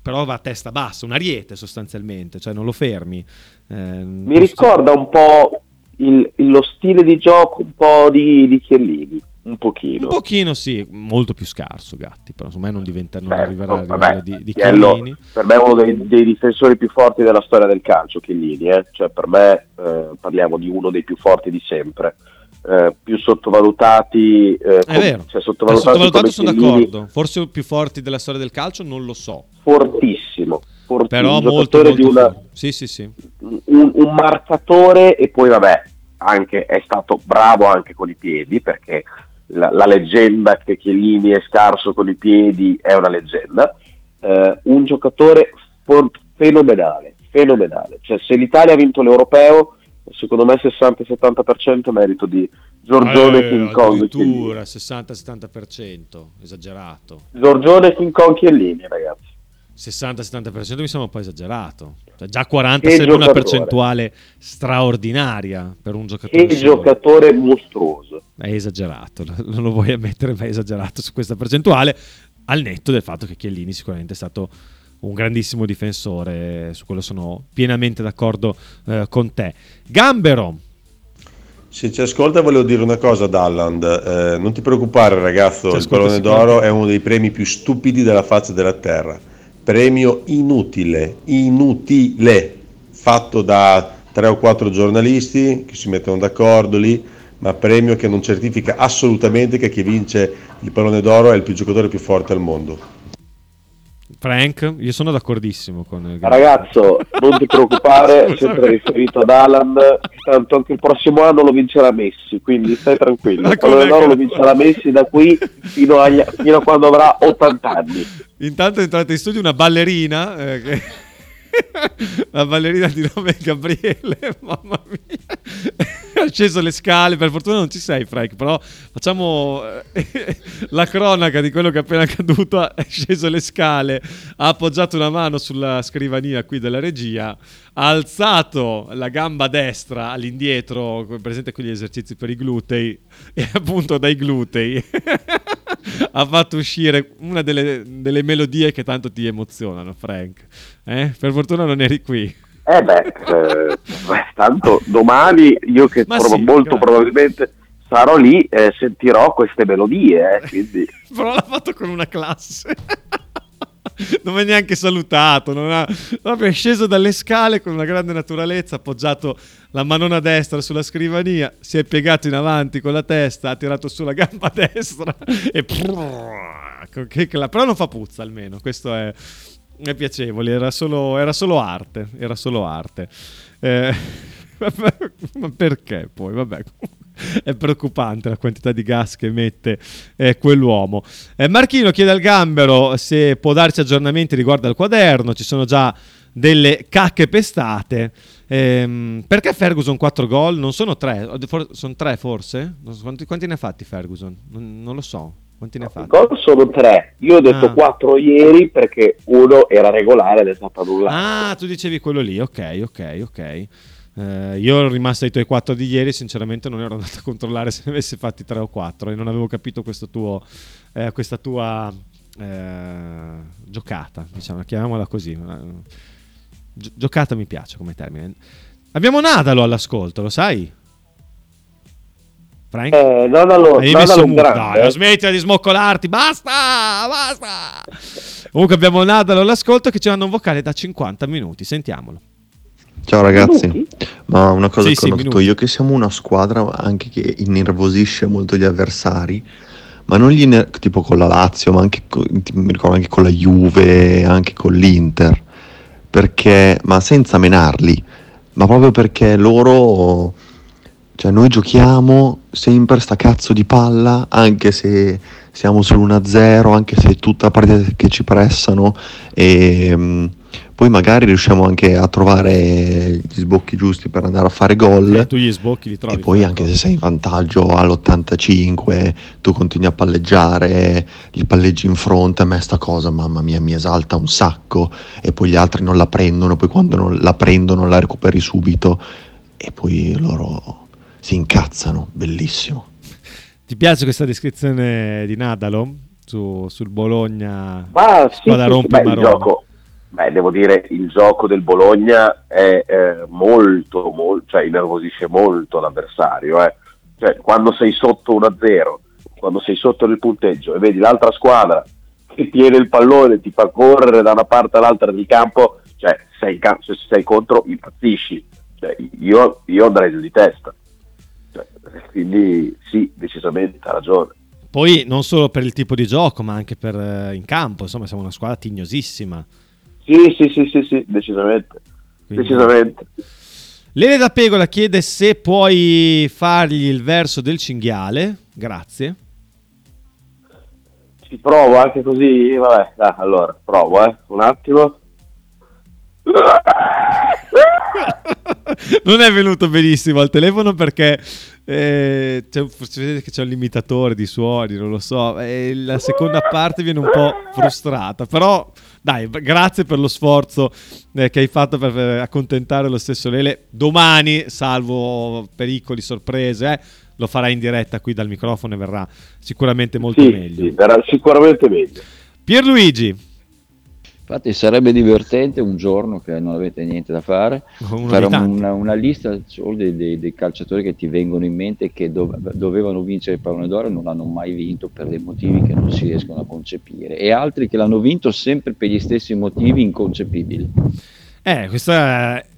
Speaker 3: però va a testa bassa, un ariete sostanzialmente, cioè non lo fermi. Eh,
Speaker 4: Mi ricorda un po' il- lo stile di gioco un po' di, di Chiellini, un pochino.
Speaker 3: Un pochino sì, molto più scarso Gatti, però secondo me non, diventa, non
Speaker 4: Certo,
Speaker 3: arriverà al livello di, di
Speaker 4: Chiello,
Speaker 3: Chiellini.
Speaker 4: per me è uno dei, dei difensori più forti della storia del calcio, Chiellini, eh. cioè per me eh, parliamo di uno dei più forti di sempre. Eh, più sottovalutati, eh,
Speaker 3: È vero,
Speaker 4: cioè, sottovalutati
Speaker 3: sottovalutato sono d'accordo, forse più forti della storia del calcio non lo so,
Speaker 4: fortissimo, fortissimo,
Speaker 3: però
Speaker 4: un
Speaker 3: molto, molto
Speaker 4: di una.
Speaker 3: Sì, sì, sì.
Speaker 4: un, un marcatore e poi vabbè anche è stato bravo anche con i piedi perché la, la leggenda che Chiellini è scarso con i piedi è una leggenda. Eh, un giocatore for- fenomenale fenomenale. Cioè se l'Italia ha vinto l'Europeo secondo me 60-70% è merito di Giorgione
Speaker 3: Eh,
Speaker 4: King Kong
Speaker 3: addirittura 60-70%, esagerato.
Speaker 4: Giorgione King Kong Chiellini ragazzi
Speaker 3: 60-70% mi sembra un po' esagerato. Cioè, già 40
Speaker 4: Che
Speaker 3: sembra una
Speaker 4: giocatore.
Speaker 3: percentuale straordinaria per un giocatore. solo.
Speaker 4: giocatore mostruoso
Speaker 3: È esagerato, non lo vuoi ammettere, ma è esagerato su questa percentuale. Al netto del fatto che Chiellini sicuramente è stato un grandissimo difensore, su quello sono pienamente d'accordo eh, con te. Gambero,
Speaker 7: Se ci ascolta volevo dire una cosa ad Alland, eh, non ti preoccupare ragazzo, il pallone d'oro è uno dei premi più stupidi della faccia della terra, premio inutile, inutile, fatto da tre o quattro giornalisti che si mettono d'accordo lì, ma premio che non certifica assolutamente che chi vince il pallone d'oro è il più giocatore più forte al mondo.
Speaker 3: Frank, io sono d'accordissimo con il
Speaker 4: Ragazzo, non ti preoccupare, [laughs] sempre riferito ad Alan, tanto anche il prossimo anno lo vincerà Messi, quindi stai tranquillo. D'oro
Speaker 3: che-
Speaker 4: lo vincerà Messi da qui fino, agli- fino a quando avrà 80 anni.
Speaker 3: Intanto è entrata in studio una ballerina, eh, che- [laughs] la ballerina di nome Gabriele, [laughs] mamma mia, ha sceso le scale, per fortuna non ci sei Frank, però facciamo eh, [laughs] la cronaca di quello che è appena accaduto, è sceso le scale, ha appoggiato una mano sulla scrivania qui della regia, ha alzato la gamba destra all'indietro, come presente qui gli esercizi per i glutei, e appunto dai glutei [laughs] ha fatto uscire una delle, delle melodie che tanto ti emozionano, Frank. Eh? Per fortuna non eri qui.
Speaker 4: Eh beh, [laughs] eh, tanto domani io che provo-
Speaker 3: sì,
Speaker 4: molto
Speaker 3: grazie.
Speaker 4: probabilmente sarò lì e sentirò queste melodie, eh, quindi... [laughs]
Speaker 3: Però l'ha fatto con una classe. [laughs] non mi ha neanche salutato. Ha... Proprio è sceso dalle scale con una grande naturalezza, appoggiato la manona destra sulla scrivania, si è piegato in avanti con la testa, ha tirato su la gamba [laughs] destra e... Però non fa puzza almeno, questo è, è piacevole, era solo, era solo arte, era solo arte. Eh, [laughs] ma perché poi? Vabbè. [laughs] è preoccupante la quantità di gas che emette eh, quell'uomo. Eh, Marchino chiede al Gambero se può darci aggiornamenti riguardo al quaderno, ci sono già delle cacche pestate. Ehm, perché Ferguson 4 gol? Non sono 3, sono 3 forse? Quanti, quanti ne ha fatti Ferguson? Non, non lo so. Quanti ne ha fatti?
Speaker 4: gol sono tre. Io ho detto
Speaker 3: Ah.
Speaker 4: quattro ieri perché uno era regolare ed è stato annullato.
Speaker 3: Ah, tu dicevi quello lì, ok, ok, ok. Eh, io ero rimasto ai tuoi 4 di ieri, sinceramente non ero andato a controllare [laughs] se ne avessi fatti 3 o 4 e non avevo capito questo tuo, eh, questa tua eh, giocata, diciamo, chiamiamola così. Gi- giocata mi piace come termine. Abbiamo Nadalo all'ascolto, lo sai? Frank?
Speaker 4: Eh, Nadalo-
Speaker 3: Hai
Speaker 4: Nadalo
Speaker 3: messo Dai,
Speaker 4: eh.
Speaker 3: smettila di smoccolarti, basta, basta. Comunque abbiamo Nadalo all'ascolto che ci manda un vocale da 50 minuti, sentiamolo.
Speaker 10: Ciao ragazzi, ma una cosa
Speaker 3: Sì,
Speaker 10: che
Speaker 3: sì,
Speaker 10: ho notato
Speaker 3: minuti.
Speaker 10: io che siamo una squadra anche che innervosisce molto gli avversari, ma non gli inner- tipo con la Lazio, ma anche co- tipo, mi ricordo anche con la Juve, anche con l'Inter, perché ma senza menarli, ma proprio perché loro cioè noi giochiamo sempre sta cazzo di palla, anche se siamo sull'1-0, anche se è tutta la partita che ci pressano e mm, poi magari riusciamo anche a trovare gli sbocchi giusti per andare a fare gol.
Speaker 3: Eh, tu gli sbocchi li trovi.
Speaker 10: E poi anche se sei in vantaggio all'85, tu continui a palleggiare, gli palleggi in fronte, a me sta cosa, mamma mia, mi esalta un sacco e poi gli altri non la prendono, poi quando non la prendono la recuperi subito e poi loro si incazzano, bellissimo.
Speaker 3: Ti piace questa descrizione di Nadalo su- sul Bologna?
Speaker 4: Ma sì, sì, sì, beh, il gioco, beh, devo dire, il gioco del Bologna è eh, molto, molto, cioè innervosisce molto l'avversario. eh. Cioè, quando sei sotto 1-0, quando sei sotto nel punteggio e vedi l'altra squadra che tiene il pallone, ti fa correre da una parte all'altra del campo, cioè, sei, se sei contro, impazzisci. Cioè, io, io andrei giù di testa. Quindi sì, decisamente ha ragione.
Speaker 3: Poi non solo per il tipo di gioco, ma anche per eh, in campo, insomma, siamo una squadra tignosissima.
Speaker 4: Sì, sì, sì, sì, sì, decisamente.
Speaker 3: Quindi-
Speaker 4: Decisamente.
Speaker 3: Lele da Pegola chiede se puoi fargli il verso del cinghiale. Grazie.
Speaker 4: Ci provo anche così, vabbè, dai, allora, provo, eh, un attimo. [laughs] [laughs]
Speaker 3: non è venuto benissimo al telefono perché eh, c'è, un- si vede che c'è un limitatore di suoni, non lo so. E la seconda parte viene un po' frustrata. Però, dai, grazie per lo sforzo eh, che hai fatto per, per accontentare lo stesso Lele. Domani, salvo pericoli, sorprese, eh, lo farai in diretta qui dal microfono e verrà sicuramente molto
Speaker 4: Sì,
Speaker 3: meglio.
Speaker 4: sì, verrà sicuramente meglio.
Speaker 3: Pierluigi.
Speaker 9: Infatti sarebbe divertente un giorno che non avete niente da fare,
Speaker 3: Uno
Speaker 9: fare una, una lista solo dei, dei- dei calciatori che ti vengono in mente che dov- dovevano vincere il pallone d'oro e non l'hanno mai vinto per dei motivi che non si riescono a concepire e altri che l'hanno vinto sempre per gli stessi motivi inconcepibili.
Speaker 3: Eh, questo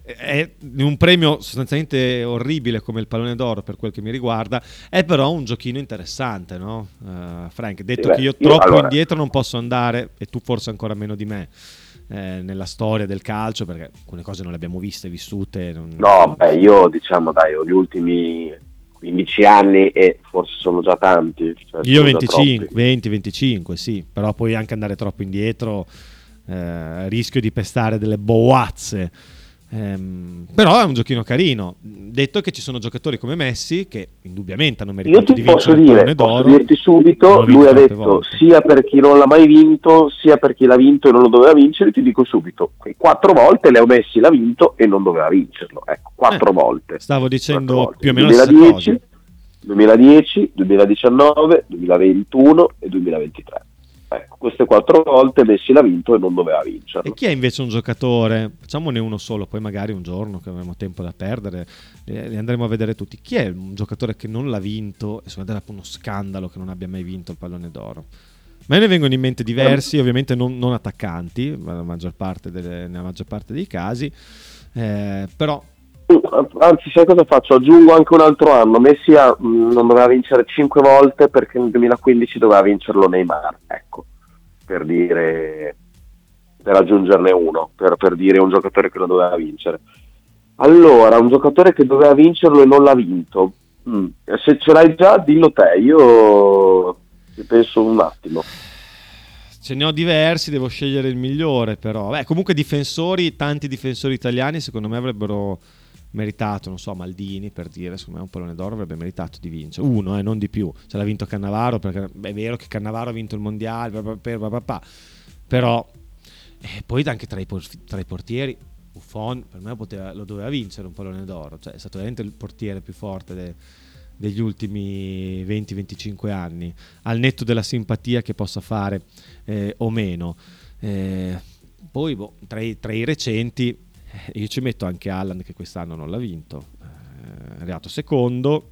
Speaker 3: è un premio sostanzialmente orribile come il pallone d'oro per quel che mi riguarda, è però un giochino interessante, no? Eh, Frank, detto
Speaker 4: Sì, beh,
Speaker 3: che io
Speaker 4: io-
Speaker 3: troppo
Speaker 4: allora-
Speaker 3: indietro non posso andare, e tu forse ancora meno di me, eh, nella storia del calcio, perché alcune cose non le abbiamo viste, vissute. non-
Speaker 4: No, beh, io diciamo, dai, ho gli ultimi 15 anni e forse sono già tanti. cioè,
Speaker 3: Io
Speaker 4: sono già
Speaker 3: 25,
Speaker 4: troppi.
Speaker 3: 20-25, sì, però poi anche andare troppo indietro, eh, rischio di pestare delle boazze. Ehm, però è un giochino carino. Detto che ci sono giocatori come Messi che indubbiamente hanno
Speaker 4: Io
Speaker 3: meritato
Speaker 4: ti
Speaker 3: di
Speaker 4: posso dire, posso dirti subito, lui ha detto
Speaker 3: volte.
Speaker 4: sia per chi non l'ha mai vinto, sia per chi l'ha vinto e non lo doveva vincere, ti dico subito, quei quattro volte Leo Messi l'ha vinto e non doveva vincerlo, ecco, quattro
Speaker 3: Eh,
Speaker 4: volte.
Speaker 3: Stavo dicendo
Speaker 4: volte.
Speaker 3: più o meno la stessa
Speaker 4: 2010,
Speaker 3: cosa.
Speaker 4: 2010, 2019, 2021 e 2023. Ecco, queste quattro volte Messi l'ha vinto e non doveva vincerlo.
Speaker 3: E chi è invece un giocatore? Facciamone uno solo, poi magari un giorno che avremo tempo da perdere, eh, li andremo a vedere tutti. Chi è un giocatore che non l'ha vinto e secondo te è proprio uno scandalo che non abbia mai vinto il pallone d'oro? Me ne vengono in mente diversi, ovviamente non, non attaccanti, ma nella maggior parte, delle- nella maggior parte dei casi, eh, però
Speaker 4: Anzi, sai cosa faccio? Aggiungo anche un altro anno. Messi ha- mh, non doveva vincere 5 volte perché nel 2015 doveva vincerlo Neymar. Ecco, per dire, per aggiungerne uno, per, per dire un giocatore che lo doveva vincere. Allora, un giocatore che doveva vincerlo e non l'ha vinto. Mm, Se ce l'hai già, dillo te, io ci penso un attimo.
Speaker 3: Ce ne ho diversi, devo scegliere il migliore però. Beh, comunque difensori, tanti difensori italiani secondo me avrebbero meritato, non so, Maldini per dire, secondo me un pallone d'oro avrebbe meritato di vincere. Uno, eh, non di più. Ce l'ha vinto Cannavaro perché è vero che Cannavaro ha vinto il mondiale, bla bla bla bla però eh, poi anche tra i, tra i portieri Buffon per me poteva- lo doveva vincere un pallone d'oro, cioè è stato veramente il portiere più forte de- degli ultimi 20-25 anni, al netto della simpatia che possa fare eh, o meno. Eh, poi boh, tra, i, tra i recenti io ci metto anche Allan che quest'anno non l'ha vinto, eh, è arrivato secondo.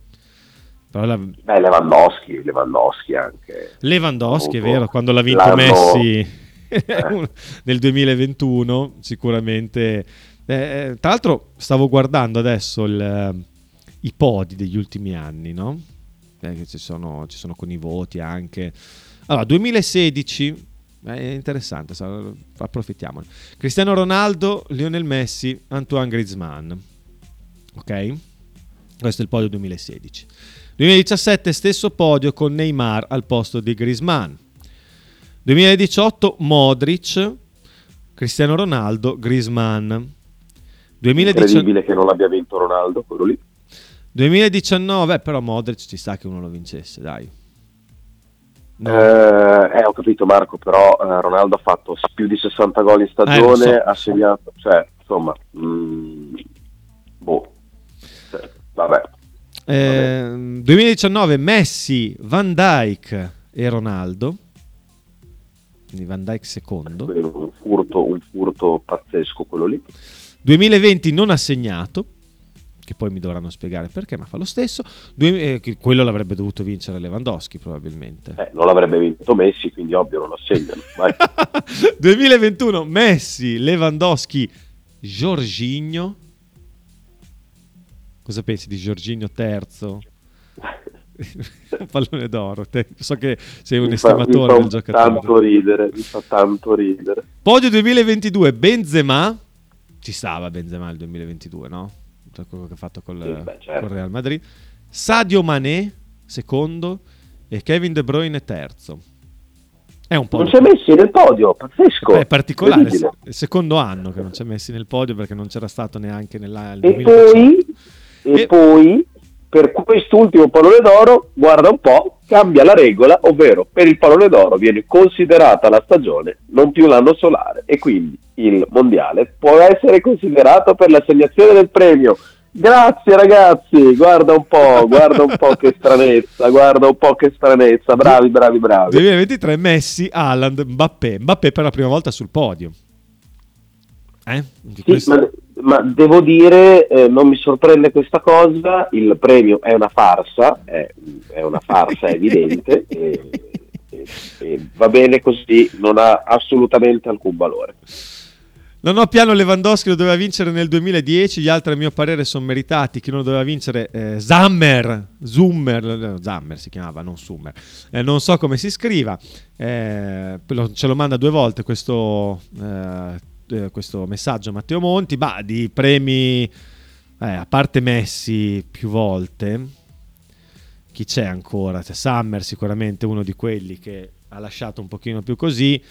Speaker 3: Però la-
Speaker 4: Beh, Lewandowski, Lewandowski anche.
Speaker 3: Lewandowski è vero, quando l'ha vinto
Speaker 4: l'anno-
Speaker 3: Messi [laughs] nel 2021 sicuramente. Eh, tra l'altro stavo guardando adesso il, eh, i podi degli ultimi anni, no? Eh, che ci, sono, ci sono con i voti anche. Allora, 2016, è interessante, sa- approfittiamone. Cristiano Ronaldo, Lionel Messi, Antoine Griezmann. Ok? Questo è il podio 2016. 2017 stesso podio con Neymar al posto di Griezmann. 2018 Modric, Cristiano Ronaldo, Griezmann. 2019,
Speaker 4: Incredibile che non l'abbia vinto Ronaldo, quello lì.
Speaker 3: 2019 però Modric ci sta che uno lo vincesse, dai. No.
Speaker 4: Eh, eh, ho capito Marco, però eh, Ronaldo ha fatto più di 60 gol in stagione,
Speaker 3: Eh, so.
Speaker 4: ha segnato, cioè, insomma, mm, boh, Cioè, vabbè.
Speaker 3: Ehm, 2019 Messi, Van Dyke e Ronaldo. Quindi Van Dyke secondo.
Speaker 4: Un furto, un furto pazzesco quello lì.
Speaker 3: 2020 non ha segnato, che poi mi dovranno spiegare perché, ma fa lo stesso. Due- eh, quello l'avrebbe dovuto vincere Lewandowski probabilmente.
Speaker 4: Eh, non l'avrebbe vinto Messi, quindi ovvio non lo segnano. Vai. [laughs]
Speaker 3: 2021 Messi, Lewandowski, Jorginho. Cosa pensi di Jorginho terzo? [laughs] Pallone d'oro. Te- so che sei un
Speaker 4: mi
Speaker 3: estimatore
Speaker 4: fa
Speaker 3: del giocatore.
Speaker 4: tanto ridere, mi fa tanto ridere.
Speaker 3: Podio 2022 Benzema. Ci stava Benzema il 2022, no? Per quello che ha fatto col,
Speaker 4: Sì, beh, certo.
Speaker 3: col Real Madrid. Sadio Mané secondo e Kevin De Bruyne terzo. È un po'
Speaker 4: Non si è messi nel podio, pazzesco.
Speaker 3: È particolare,
Speaker 4: Incredibile.
Speaker 3: è il secondo anno che non ci ha messi nel podio perché non c'era stato neanche nella, nel
Speaker 4: E
Speaker 3: 2018.
Speaker 4: poi, e
Speaker 3: E-
Speaker 4: poi, per quest'ultimo pallone d'oro, guarda un po', cambia la regola, ovvero per il pallone d'oro viene considerata la stagione, non più l'anno solare, e quindi il mondiale può essere considerato per l'assegnazione del premio. Grazie ragazzi, guarda un po', guarda un po' che [laughs] stranezza, guarda un po' che stranezza, bravi, bravi, bravi.
Speaker 3: 2023 Messi, Haaland, Mbappé. Mbappé per la prima volta sul podio. Eh?
Speaker 4: Sì,
Speaker 3: questo-
Speaker 4: ma, ma devo dire, eh, non mi sorprende questa cosa, il premio è una farsa, è, è una farsa [laughs] evidente e, e- e va bene così, non ha assolutamente alcun valore.
Speaker 3: Non ho piano Lewandowski lo doveva vincere nel 2010, gli altri a mio parere sono meritati. Chi non lo doveva vincere? Eh, Zammer, Zummer, Zammer si chiamava, non Summer. Eh, non so come si scriva. Eh, ce lo manda due volte questo, eh, questo messaggio Matteo Monti. Bah, di premi, eh, a parte Messi più volte, chi c'è ancora? C'è Summer sicuramente uno di quelli che ha lasciato un pochino più così.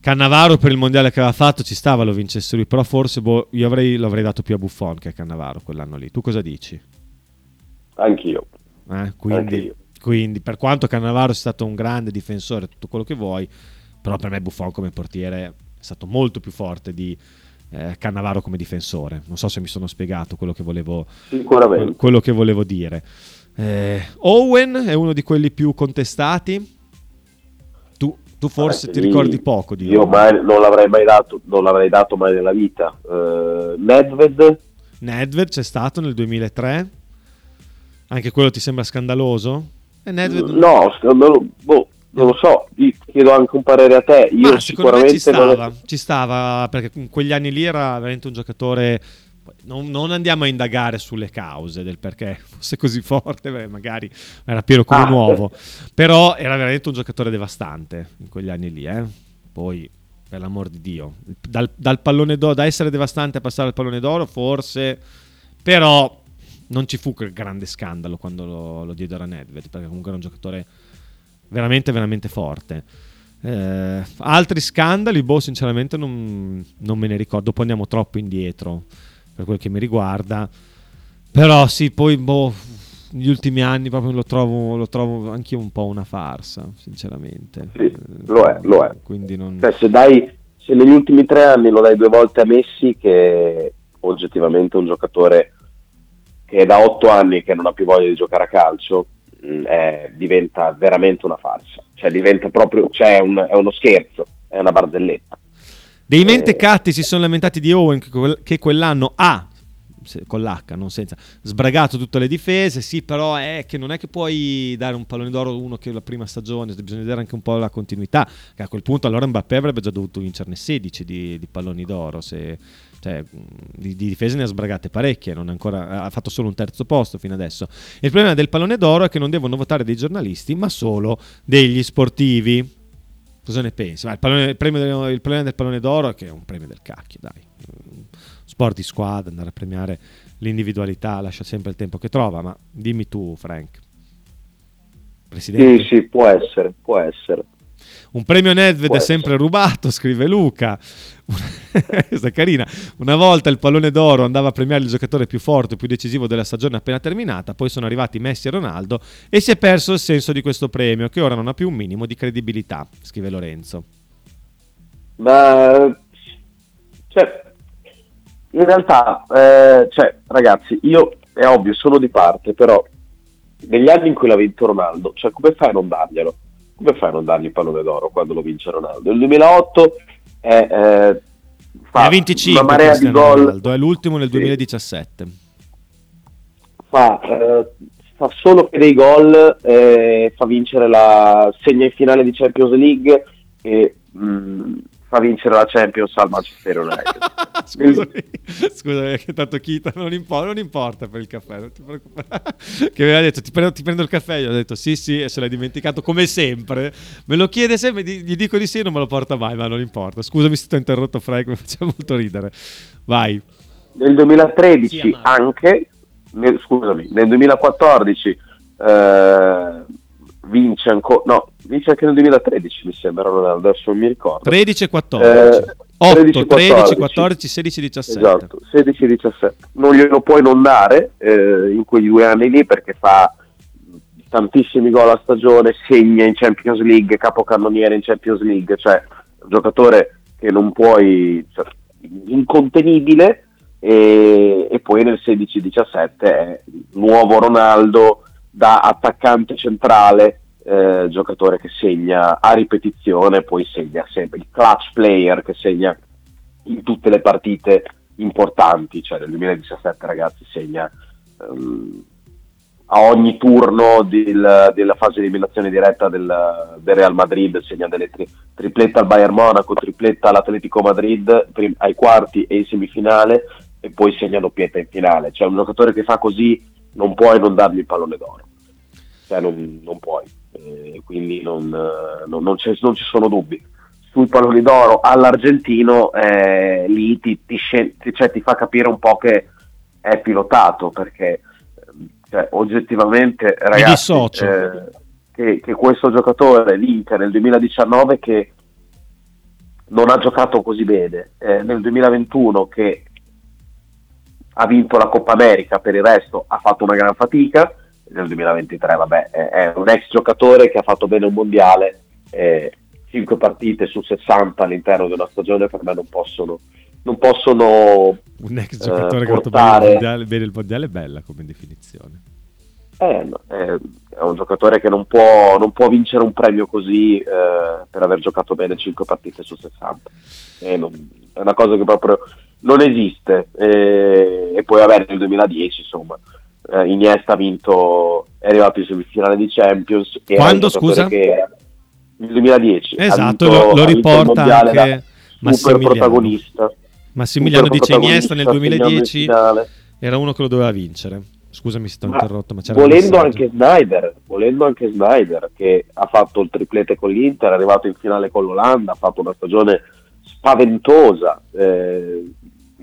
Speaker 3: Cannavaro per il mondiale che aveva fatto ci stava lo vincesse lui, però forse boh, io avrei, lo avrei dato più a Buffon che a Cannavaro quell'anno lì. Tu cosa dici?
Speaker 4: Anch'io.
Speaker 3: Eh, quindi,
Speaker 4: Anche io.
Speaker 3: quindi, per quanto Cannavaro sia stato un grande difensore, tutto quello che vuoi, però per me Buffon come portiere stato molto più forte di eh, Cannavaro come difensore. Non so se mi sono spiegato quello che volevo, quello che volevo dire. Eh, Owen è uno di quelli più contestati. Tu, tu forse
Speaker 4: Eh,
Speaker 3: ti ricordi poco di
Speaker 4: Io
Speaker 3: Owen.
Speaker 4: mai, non l'avrei mai dato, non l'avrei dato mai nella vita. Eh, Nedved,
Speaker 3: Nedved c'è stato nel 2003. Anche quello ti sembra scandaloso? E Nedved
Speaker 4: no, scandalo- boh, non lo so, chiedo anche un parere a te. Io
Speaker 3: Ma me ci
Speaker 4: sicuramente
Speaker 3: stava,
Speaker 4: non-
Speaker 3: ci stava perché in quegli anni lì era veramente un giocatore. Non, non andiamo a indagare sulle cause del perché [laughs] fosse così forte, beh, magari era Piero come
Speaker 4: Ah,
Speaker 3: nuovo, però era veramente un giocatore devastante in quegli anni lì. eh. Poi, per l'amor di Dio, dal, dal pallone d'oro, da essere devastante a passare al pallone d'oro, forse, però non ci fu quel grande scandalo quando lo, lo diedero a Nedved, perché comunque era un giocatore veramente, veramente forte. Eh, altri scandali, boh, sinceramente non, non me ne ricordo. Dopo andiamo troppo indietro per quel che mi riguarda. Però sì, poi boh, negli ultimi anni proprio lo trovo, lo trovo anche un po' una farsa, sinceramente.
Speaker 4: Sì, lo è, lo è.
Speaker 3: Quindi non...
Speaker 4: Cioè, se, dai, se negli ultimi tre anni lo dai due volte a Messi, che oggettivamente è un giocatore che è da otto anni che non ha più voglia di giocare a calcio, è- diventa veramente una farsa. Cioè, diventa proprio, cioè, è, un- è uno scherzo, è una barzelletta.
Speaker 3: Dei mentecatti si sono lamentati di Owen che, quel- che quell'anno ha, con l'H, non senza, sbragato tutte le difese, sì, però è che non è che puoi dare un pallone d'oro a uno che la prima stagione, bisogna vedere anche un po' la continuità, che a quel punto allora Mbappé avrebbe già dovuto vincerne 16 di, di palloni d'oro, se, cioè, mh, di, di difese ne ha sbragate parecchie, ancora, ha fatto solo un terzo posto fino adesso. Il problema del pallone d'oro è che non devono votare dei giornalisti, ma solo degli sportivi. Cosa ne pensi? Il, pallone- il del, il problema del pallone d'oro è che è un premio del cacchio, dai. Mm, Sport di squadra, andare a premiare l'individualità, lascia sempre il tempo che trova, ma dimmi tu, Frank. Presidente.
Speaker 4: Sì, sì, può essere, può essere.
Speaker 3: Un premio Nedved è sempre rubato, scrive Luca. [laughs] Questa è carina. Una volta il pallone d'oro andava a premiare il giocatore più forte, più decisivo della stagione appena terminata, poi sono arrivati Messi e Ronaldo e si è perso il senso di questo premio, che ora non ha più un minimo di credibilità, scrive Lorenzo.
Speaker 4: Ma cioè, in realtà, eh, cioè, ragazzi, io è ovvio, sono di parte, però negli anni in cui l'ha vinto Ronaldo, cioè, come fai a non darglielo? Come fai a non dargli il pallone d'oro quando lo vince Ronaldo? Nel 2008 è, eh, fa
Speaker 3: ha 25
Speaker 4: una marea di gol,
Speaker 3: Ronaldo, è l'ultimo nel
Speaker 4: Sì.
Speaker 3: 2017.
Speaker 4: fa, eh, fa solo che dei gol, eh, fa vincere la segna in finale di Champions League e mh, fa vincere la Champions al Manchester United. [laughs]
Speaker 3: Scusami, scusami, che tanto Kita non, impo- non importa per il caffè, non ti preoccupare. [laughs] che aveva detto ti prendo, ti prendo il caffè, io ho detto sì sì e se l'hai dimenticato come sempre. Me lo chiede sempre, gli dico di sì e non me lo porta mai, ma non importa. Scusami se ti ho interrotto Frank, mi faceva molto ridere. Vai.
Speaker 4: Nel 2013 anche, nel- scusami, nel 2014 eh, vince ancora, no, vince anche nel 2013 mi sembra Ronaldo, adesso non mi ricordo.
Speaker 3: 13 e 14.
Speaker 4: Eh,
Speaker 3: 8,
Speaker 4: 13,
Speaker 3: 13, 14, 16, 17.
Speaker 4: Esatto, 16-17. Non glielo puoi non dare eh, in quei due anni lì perché fa tantissimi gol a stagione, segna in Champions League, capocannoniere in Champions League, cioè un giocatore che non puoi, cioè, incontenibile e, e poi nel 16-17 è nuovo Ronaldo da attaccante centrale, eh, giocatore che segna a ripetizione, poi segna sempre il clutch player che segna in tutte le partite importanti, cioè nel 2017 ragazzi segna ehm, a ogni turno del- della fase di eliminazione diretta del, del Real Madrid, segna delle tri- tripletta al Bayern Monaco, tripletta all'Atletico Madrid prim- ai quarti e in semifinale e poi segna doppietta in finale, cioè un giocatore che fa così non puoi non dargli il pallone d'oro, cioè non, non puoi, Eh, quindi non, eh, non- non c'è- non ci sono dubbi. Sui palloni d'oro all'argentino eh, lì ti, ti scel- cioè, ti fa capire un po' che è pilotato perché ehm, cioè, oggettivamente ragazzi eh, che, che questo giocatore l'Inter nel 2019 che non ha giocato così bene eh, nel 2021 che ha vinto la Coppa America per il resto ha fatto una gran fatica nel 2023 vabbè è, un ex giocatore che ha fatto bene un mondiale eh, 5 partite su 60 all'interno di una stagione per me non possono non possono
Speaker 3: Un ex
Speaker 4: eh,
Speaker 3: giocatore che ha fatto bene il
Speaker 4: portare
Speaker 3: mondiale, bene il mondiale è bella come definizione.
Speaker 4: Eh, è un giocatore che non può, non può vincere un premio così eh, per aver giocato bene 5 partite su 60. Eh, non- è una cosa che proprio non esiste. Eh, e poi, vabbè, nel 2010, insomma, eh, Iniesta ha vinto, è arrivato in semifinale di Champions.
Speaker 3: Quando, scusa?
Speaker 4: che nel 2010. ha
Speaker 3: Esatto,
Speaker 4: vinto-
Speaker 3: lo, lo riporta anche Massimiliano.
Speaker 4: protagonista.
Speaker 3: Massimiliano
Speaker 4: Super
Speaker 3: dice Iniesta nel
Speaker 4: protagonista, segnando in
Speaker 3: 2010
Speaker 4: finale.
Speaker 3: era uno che lo doveva vincere. Scusami se ti ho interrotto, ma c'era
Speaker 4: volendo anche Snyder, volendo anche Snyder che ha fatto il triplete con l'Inter, è arrivato in finale con l'Olanda, ha fatto una stagione spaventosa. eh,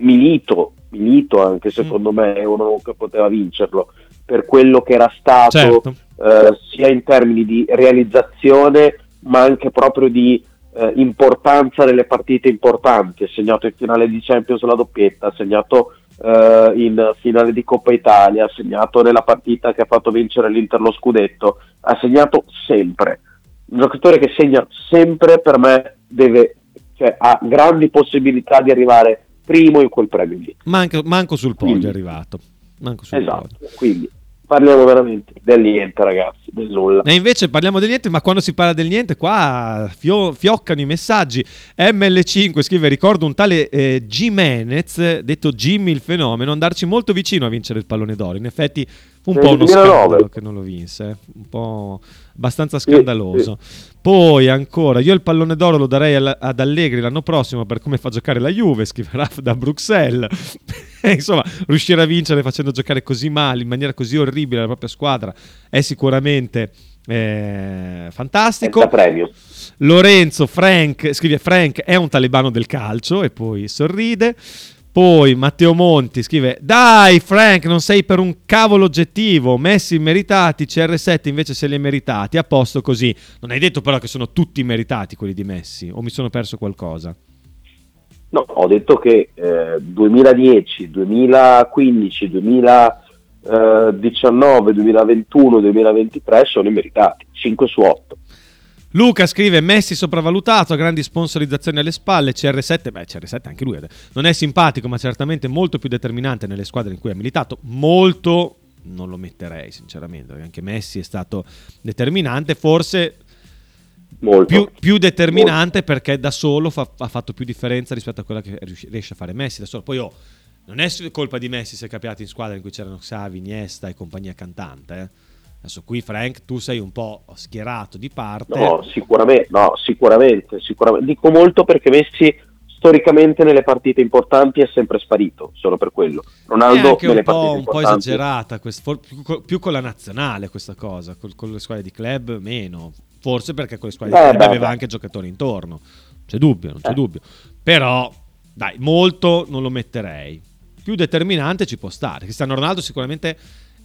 Speaker 4: Milito Milito anche secondo me è uno che poteva vincerlo per quello che era stato
Speaker 3: Certo.
Speaker 4: eh, sia in termini di realizzazione ma anche proprio di eh, importanza nelle partite importanti. Ha segnato in finale di Champions la doppietta ha segnato eh, in finale di Coppa Italia ha segnato nella partita che ha fatto vincere l'Inter lo scudetto ha segnato sempre. Un giocatore che segna sempre per me deve cioè, ha grandi possibilità di arrivare primo in quel premio lì
Speaker 3: Manco, manco sul podio
Speaker 4: Quindi-
Speaker 3: è arrivato. Manco sul
Speaker 4: esatto
Speaker 3: podio.
Speaker 4: quindi parliamo veramente del niente ragazzi del nulla
Speaker 3: E invece parliamo del niente, ma quando si parla del niente, qua fio- fioccano i messaggi. ML5 scrive: Ricordo un tale eh, Jimenez, detto Jimmy il fenomeno, andarci molto vicino a vincere il pallone d'oro. In effetti, fu un
Speaker 4: Nel
Speaker 3: po' uno
Speaker 4: 2009.
Speaker 3: scandalo che non lo vinse, eh. un po' abbastanza scandaloso. Poi ancora, io il pallone d'oro lo darei ad Allegri l'anno prossimo per come fa giocare la Juve, scriverà [laughs] da Bruxelles. [laughs] Insomma, riuscire a vincere facendo giocare così male, in maniera così orribile la propria squadra, è sicuramente eh, fantastico. Lorenzo Frank scrive Frank è un talebano del calcio e poi sorride. Poi Matteo Monti scrive Dai Frank non sei per un cavolo oggettivo. Messi meritati CR7 invece se li hai meritati. A posto così. Non hai detto però che sono tutti meritati quelli di Messi O mi sono perso qualcosa?
Speaker 4: No, ho detto che eh, 2010, 2015, 2019, 2021, 2023 sono immeritati, 5 su 8.
Speaker 3: Luca scrive Messi sopravvalutato, grandi sponsorizzazioni alle spalle, CR7, beh CR7 anche lui non è simpatico ma certamente molto più determinante nelle squadre in cui ha militato, molto non lo metterei sinceramente, perché anche Messi è stato determinante, forse
Speaker 4: Molto.
Speaker 3: più, più determinante perché da solo fa- ha fatto più differenza rispetto a quella che riesce a fare Messi da solo. Poi oh, non è colpa di Messi se è capitato in squadra in cui c'erano Xavi, Iniesta e compagnia cantante. eh. Adesso qui Frank tu sei un po' schierato di parte.
Speaker 4: No, sicuramente, no, sicuramente, sicuramente. Dico molto perché Messi storicamente nelle partite importanti è sempre sparito, solo per quello.
Speaker 3: È
Speaker 4: Ronaldo
Speaker 3: anche
Speaker 4: nelle
Speaker 3: un po', un po' esagerata, quest- più, co- più con la nazionale questa cosa, col- con le squadre di club meno. Forse perché con le squadre di
Speaker 4: Eh,
Speaker 3: club
Speaker 4: beh,
Speaker 3: aveva
Speaker 4: beh.
Speaker 3: anche giocatori intorno. C'è dubbio, non c'è
Speaker 4: Eh.
Speaker 3: dubbio. Però, dai, molto non lo metterei. Più determinante ci può stare. Cristiano Ronaldo sicuramente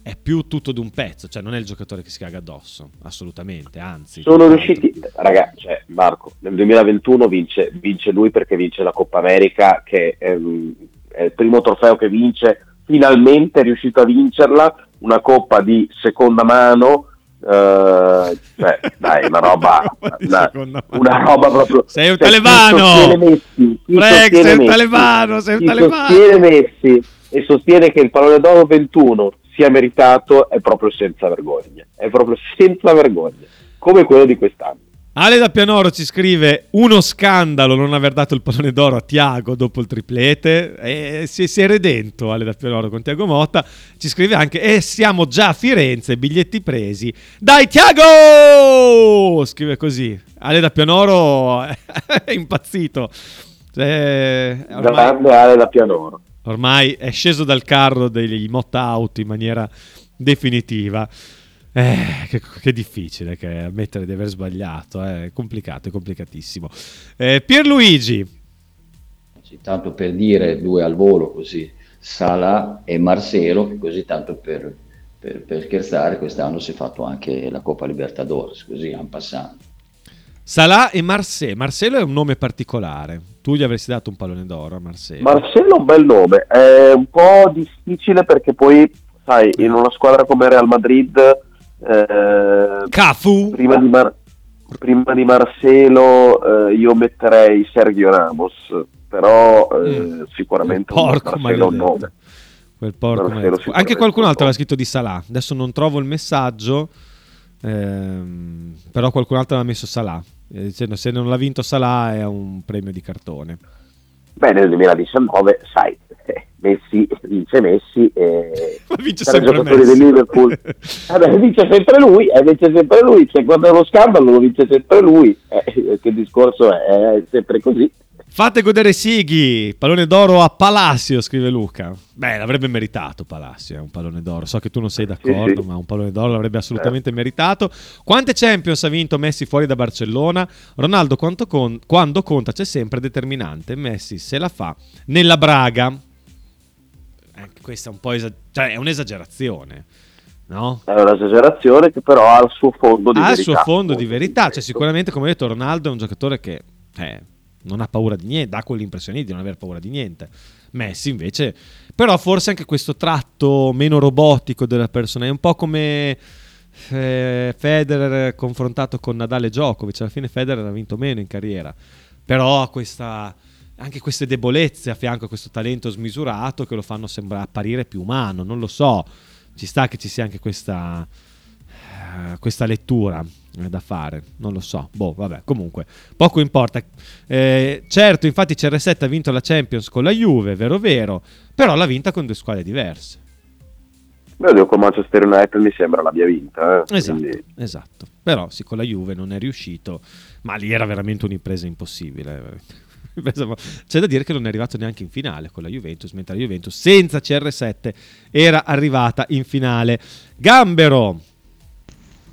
Speaker 3: è più tutto d'un pezzo, cioè non è il giocatore che si caga addosso, assolutamente, anzi.
Speaker 4: sono riusciti, ragazzi, cioè, Marco, nel 2021 vince, vince lui perché vince la Coppa America, che è, mm, è il primo trofeo che vince, finalmente è riuscito a vincerla, una Coppa di seconda mano, eh, cioè, [laughs] dai, una roba, una, una roba proprio...
Speaker 3: Sei un
Speaker 4: cioè,
Speaker 3: talebano!
Speaker 4: Messi, sostiene
Speaker 3: sei un
Speaker 4: Messi,
Speaker 3: talebano, sei un talebano!
Speaker 4: sostiene Messi e sostiene che il pallone d'oro 21 sia meritato è proprio senza vergogna, è proprio [laughs] senza vergogna, come quello di quest'anno.
Speaker 3: Ale da Pianoro ci scrive uno scandalo non aver dato il pallone d'oro a Tiago dopo il triplete. E si, si è redento Ale da Pianoro con Tiago Motta. Ci scrive anche e siamo già a Firenze biglietti presi. Dai Tiago scrive così. Ale da Pianoro [laughs] è impazzito. Cioè, ormai,
Speaker 4: Grande Ale da Pianoro.
Speaker 3: Ormai è sceso dal carro Motta Out in maniera definitiva eh, che, che difficile che ammettere di aver sbagliato, eh, è complicato, è complicatissimo. Eh, Pierluigi,
Speaker 9: tanto per dire due al volo così, Sala e Marcelo, così tanto per, per- per scherzare quest'anno si è fatto anche la Coppa Libertadores, così en passant.
Speaker 3: Salah e Marcelo. Marcelo è un nome particolare. Tu gli avresti dato un pallone d'oro a Marcelo.
Speaker 4: Marcelo è un bel nome, è un po' difficile perché poi, sai, in una squadra come Real Madrid, eh,
Speaker 3: Cafu,
Speaker 4: prima di, Mar- prima di Marcelo eh, io metterei Sergio Ramos, però eh, sicuramente un
Speaker 3: porco
Speaker 4: Marcelo è un nome.
Speaker 3: Quel porco
Speaker 4: sicuramente
Speaker 3: Anche qualcun
Speaker 4: un
Speaker 3: altro aveva scritto di Salah. Adesso non trovo il messaggio. ehm, però qualcun altro aveva messo Salah. Eh, Dicendo se non l'ha vinto Salah è un premio di cartone.
Speaker 4: Beh, nel 2019, sai, eh, Messi vince Messi e [laughs]
Speaker 3: Ma vince sempre Messi.
Speaker 4: del Liverpool. [laughs] Eh beh, vince sempre lui eh, vince sempre lui. Cioè, quando è uno scandalo lo vince sempre lui. Eh, che discorso è, è sempre così
Speaker 3: Fate godere Sighi, pallone d'oro a Palacio, scrive Luca. Beh, l'avrebbe meritato Palacio, è un pallone d'oro. So che tu non sei d'accordo,
Speaker 4: sì.
Speaker 3: ma un pallone d'oro l'avrebbe assolutamente meritato. Quante Champions ha vinto Messi fuori da Barcellona? Ronaldo con- quando conta c'è sempre determinante. Messi se la fa nella Braga. questa è un po' esa- cioè, è un'esagerazione. No?
Speaker 4: È un'esagerazione che però ha il suo fondo di
Speaker 3: ha il
Speaker 4: verità.
Speaker 3: suo fondo di verità. Cioè, sicuramente, come ho detto, Ronaldo è un giocatore che eh, non ha paura di niente, dà quell'impressione di non aver paura di niente. Messi invece, però forse anche questo tratto meno robotico della persona è un po' come eh, Federer confrontato con Nadal e Djokovic. Alla fine Federer ha vinto meno in carriera, però ha questa, anche queste debolezze a fianco a questo talento smisurato che lo fanno sembrare apparire più umano. Non lo so, ci sta che ci sia anche questa, eh, questa lettura eh, da fare, non lo so. Boh, vabbè, comunque, poco importa. Eh, certo, infatti CR7 ha vinto la Champions con la Juve, vero vero, però l'ha vinta con due squadre diverse.
Speaker 4: Beh, io con Manchester United mi sembra l'abbia vinta. eh,
Speaker 3: Esatto,
Speaker 4: quindi-
Speaker 3: esatto. Però sì, con la Juve non è riuscito, ma lì era veramente un'impresa impossibile. [laughs] C'è da dire che non è arrivato neanche in finale con la Juventus, mentre la Juventus senza CR7 era arrivata in finale. Gambero,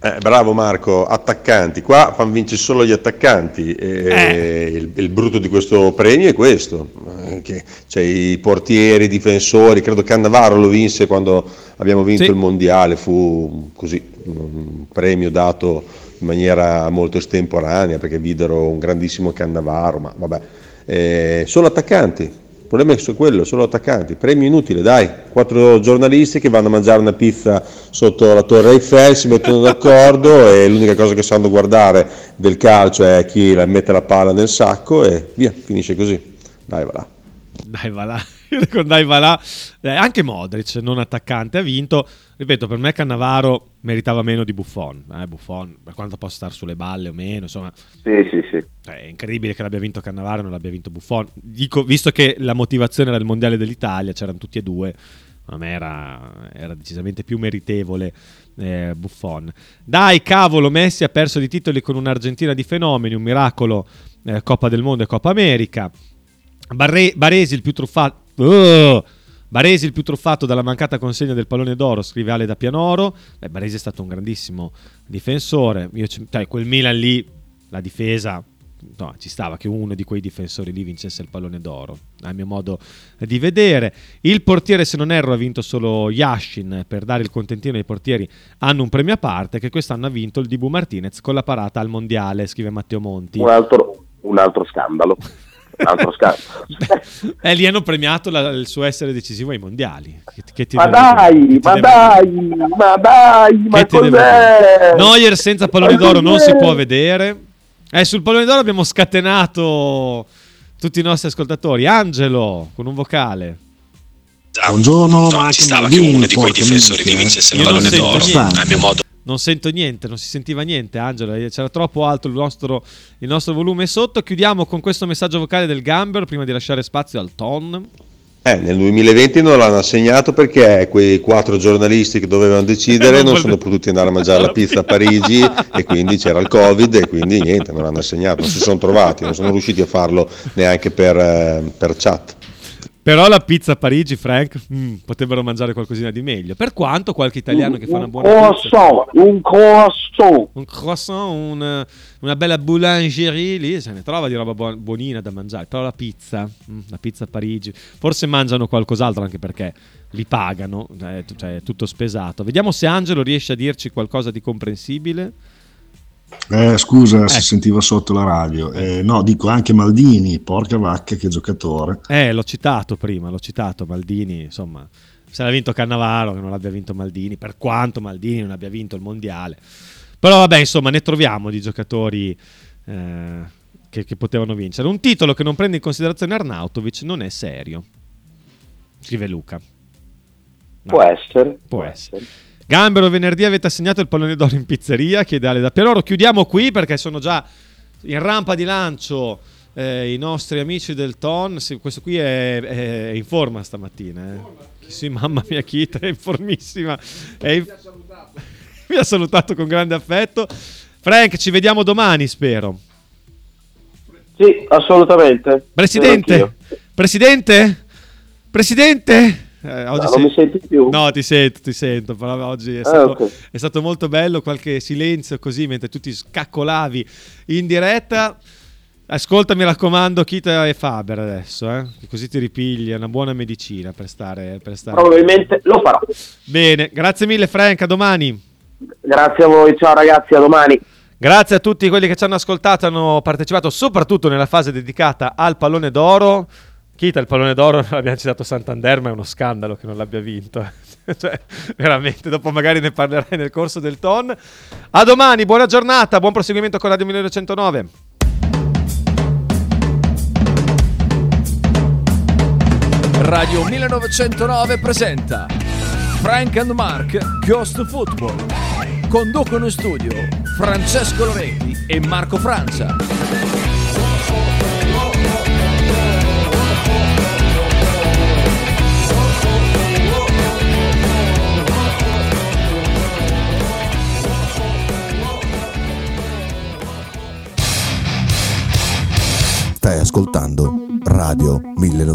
Speaker 7: Eh, bravo Marco, attaccanti. Qua fanno vincere solo gli attaccanti. E il, il brutto di questo premio è questo: eh, che c'è i portieri, i difensori. Credo che Cannavaro lo vinse quando abbiamo vinto
Speaker 3: Sì.
Speaker 7: il mondiale. Fu così un premio dato in maniera molto estemporanea perché videro un grandissimo Cannavaro. Ma vabbè, Eh, solo attaccanti. Il problema è quello, solo attaccanti. Premio inutile, dai. Quattro giornalisti che vanno a mangiare una pizza sotto la Torre Eiffel, si mettono d'accordo e l'unica cosa che sanno guardare del calcio è chi mette la palla nel sacco e via, finisce così. Dai, va là.
Speaker 3: dai va là, [laughs] con dai va là. Eh, anche Modric, non attaccante, ha vinto. Ripeto, per me Cannavaro meritava meno di Buffon. Eh, Buffon, per quanto possa stare sulle balle o meno, insomma,
Speaker 4: Sì, sì, sì.
Speaker 3: Cioè, è incredibile che l'abbia vinto Cannavaro e non l'abbia vinto Buffon. Dico, visto che la motivazione era il mondiale dell'Italia, c'erano tutti e due. A me era, era decisamente più meritevole eh, Buffon. Dai, cavolo, Messi ha perso di titoli con un'Argentina di fenomeni, un miracolo eh, Coppa del Mondo e Coppa America. Barre- Baresi il più truffato. Uh! Baresi il più truffato dalla mancata consegna del pallone d'oro, scrive Ale da Pianoro. Beh, Baresi è stato un grandissimo difensore. Io ci- cioè, quel Milan lì, la difesa, no, ci stava che uno di quei difensori lì vincesse il pallone d'oro, a mio modo di vedere. Il portiere, se non erro, ha vinto solo Yashin per dare il contentino ai portieri. Hanno un premio a parte che quest'anno ha vinto il Dibu Martinez con la parata al mondiale, scrive Matteo Monti.
Speaker 4: Un altro, un altro scandalo. [laughs] Altro scandalo.
Speaker 3: E lì hanno premiato la- il suo essere decisivo ai mondiali. Che, che ti
Speaker 4: Ma dai, ma dai, ma dai, ma
Speaker 3: ti devo
Speaker 4: cos'è?
Speaker 3: Neuer senza pallone
Speaker 4: Ma
Speaker 3: d'oro non si può vedere. Eh, sul pallone d'oro abbiamo scatenato tutti i nostri ascoltatori. Angelo con un vocale.
Speaker 11: Buongiorno, ma ci stava che uno di quei difensori di vincesse il pallone d'oro. A mio modo.
Speaker 3: Non sento niente, non si sentiva niente, Angelo. eh, C'era troppo alto il nostro, il nostro volume sotto. Chiudiamo con questo messaggio vocale del Gambero prima di lasciare spazio al ton.
Speaker 7: Eh, nel 2020 non l'hanno assegnato perché quei quattro giornalisti che dovevano decidere non sono potuti andare a mangiare la pizza a Parigi e quindi c'era il Covid e quindi niente, non l'hanno assegnato, non si sono trovati, non sono riusciti a farlo neanche per, eh, per chat.
Speaker 3: Però la pizza a Parigi, Frank, mm, potrebbero mangiare qualcosina di meglio. Per quanto qualche italiano che fa una buona pizza.
Speaker 4: croissant, un croissant.
Speaker 3: Un croissant, un- una bella boulangerie lì se ne trova di roba buon- buonina da mangiare. Però la pizza, mm, la pizza a Parigi, forse mangiano qualcos'altro anche perché li pagano, t- cioè è tutto spesato. Vediamo se Angelo riesce a dirci qualcosa di comprensibile.
Speaker 11: Eh, scusa se
Speaker 3: Ecco.
Speaker 11: sentiva sotto la radio. Eh, no, dico anche Maldini, porca vacca che giocatore.
Speaker 3: Eh, l'ho citato prima, l'ho citato Maldini, insomma, se l'ha vinto Cannavaro che non l'abbia vinto Maldini, per quanto Maldini non abbia vinto il mondiale. Però vabbè, insomma, ne troviamo di giocatori eh, che, che potevano vincere. Un titolo che non prende in considerazione Arnautovic non è serio, scrive Luca. No,
Speaker 4: Può essere.
Speaker 3: Può essere. Gambero, venerdì avete assegnato il pallone d'oro in pizzeria, chiede Ale da Pianoro. Chiudiamo qui perché sono già in rampa di lancio eh, i nostri amici del TON. Sì, questo qui è, è in forma stamattina. eh. Sì, mamma mia, Kita è in formissima. È in- [laughs] Mi ha salutato con grande affetto. Frank, ci vediamo domani, spero.
Speaker 4: Sì, assolutamente.
Speaker 3: Presidente. Presidente, Presidente. Eh, oggi
Speaker 4: No,
Speaker 3: sei-
Speaker 4: non mi senti più?
Speaker 3: No, ti sento, ti sento. Però oggi è
Speaker 4: Ah,
Speaker 3: stato,
Speaker 4: ok.
Speaker 3: è stato molto bello. Qualche silenzio così mentre tu ti scaccolavi in diretta. Ascolta, mi raccomando, Kita e Faber adesso, eh? così ti ripigli, è una buona medicina per stare, per stare.
Speaker 4: Probabilmente lo farò.
Speaker 3: Bene, grazie mille Frank, a domani.
Speaker 4: Grazie a voi, ciao ragazzi, a domani.
Speaker 3: Grazie a tutti quelli che ci hanno ascoltato, hanno partecipato soprattutto nella fase dedicata al pallone d'oro. Kita, il pallone d'oro [laughs] l'abbiamo citato Santander, ma è uno scandalo che non l'abbia vinto. [laughs] cioè, veramente, dopo magari ne parlerai nel corso del ton. A domani, buona giornata, buon proseguimento con Radio 1909.
Speaker 2: Radio 1909 presenta Frank and Mark Ghost Football. Conducono in studio Francesco Loretti e Marco Francia.
Speaker 12: Stai ascoltando Radio 1909.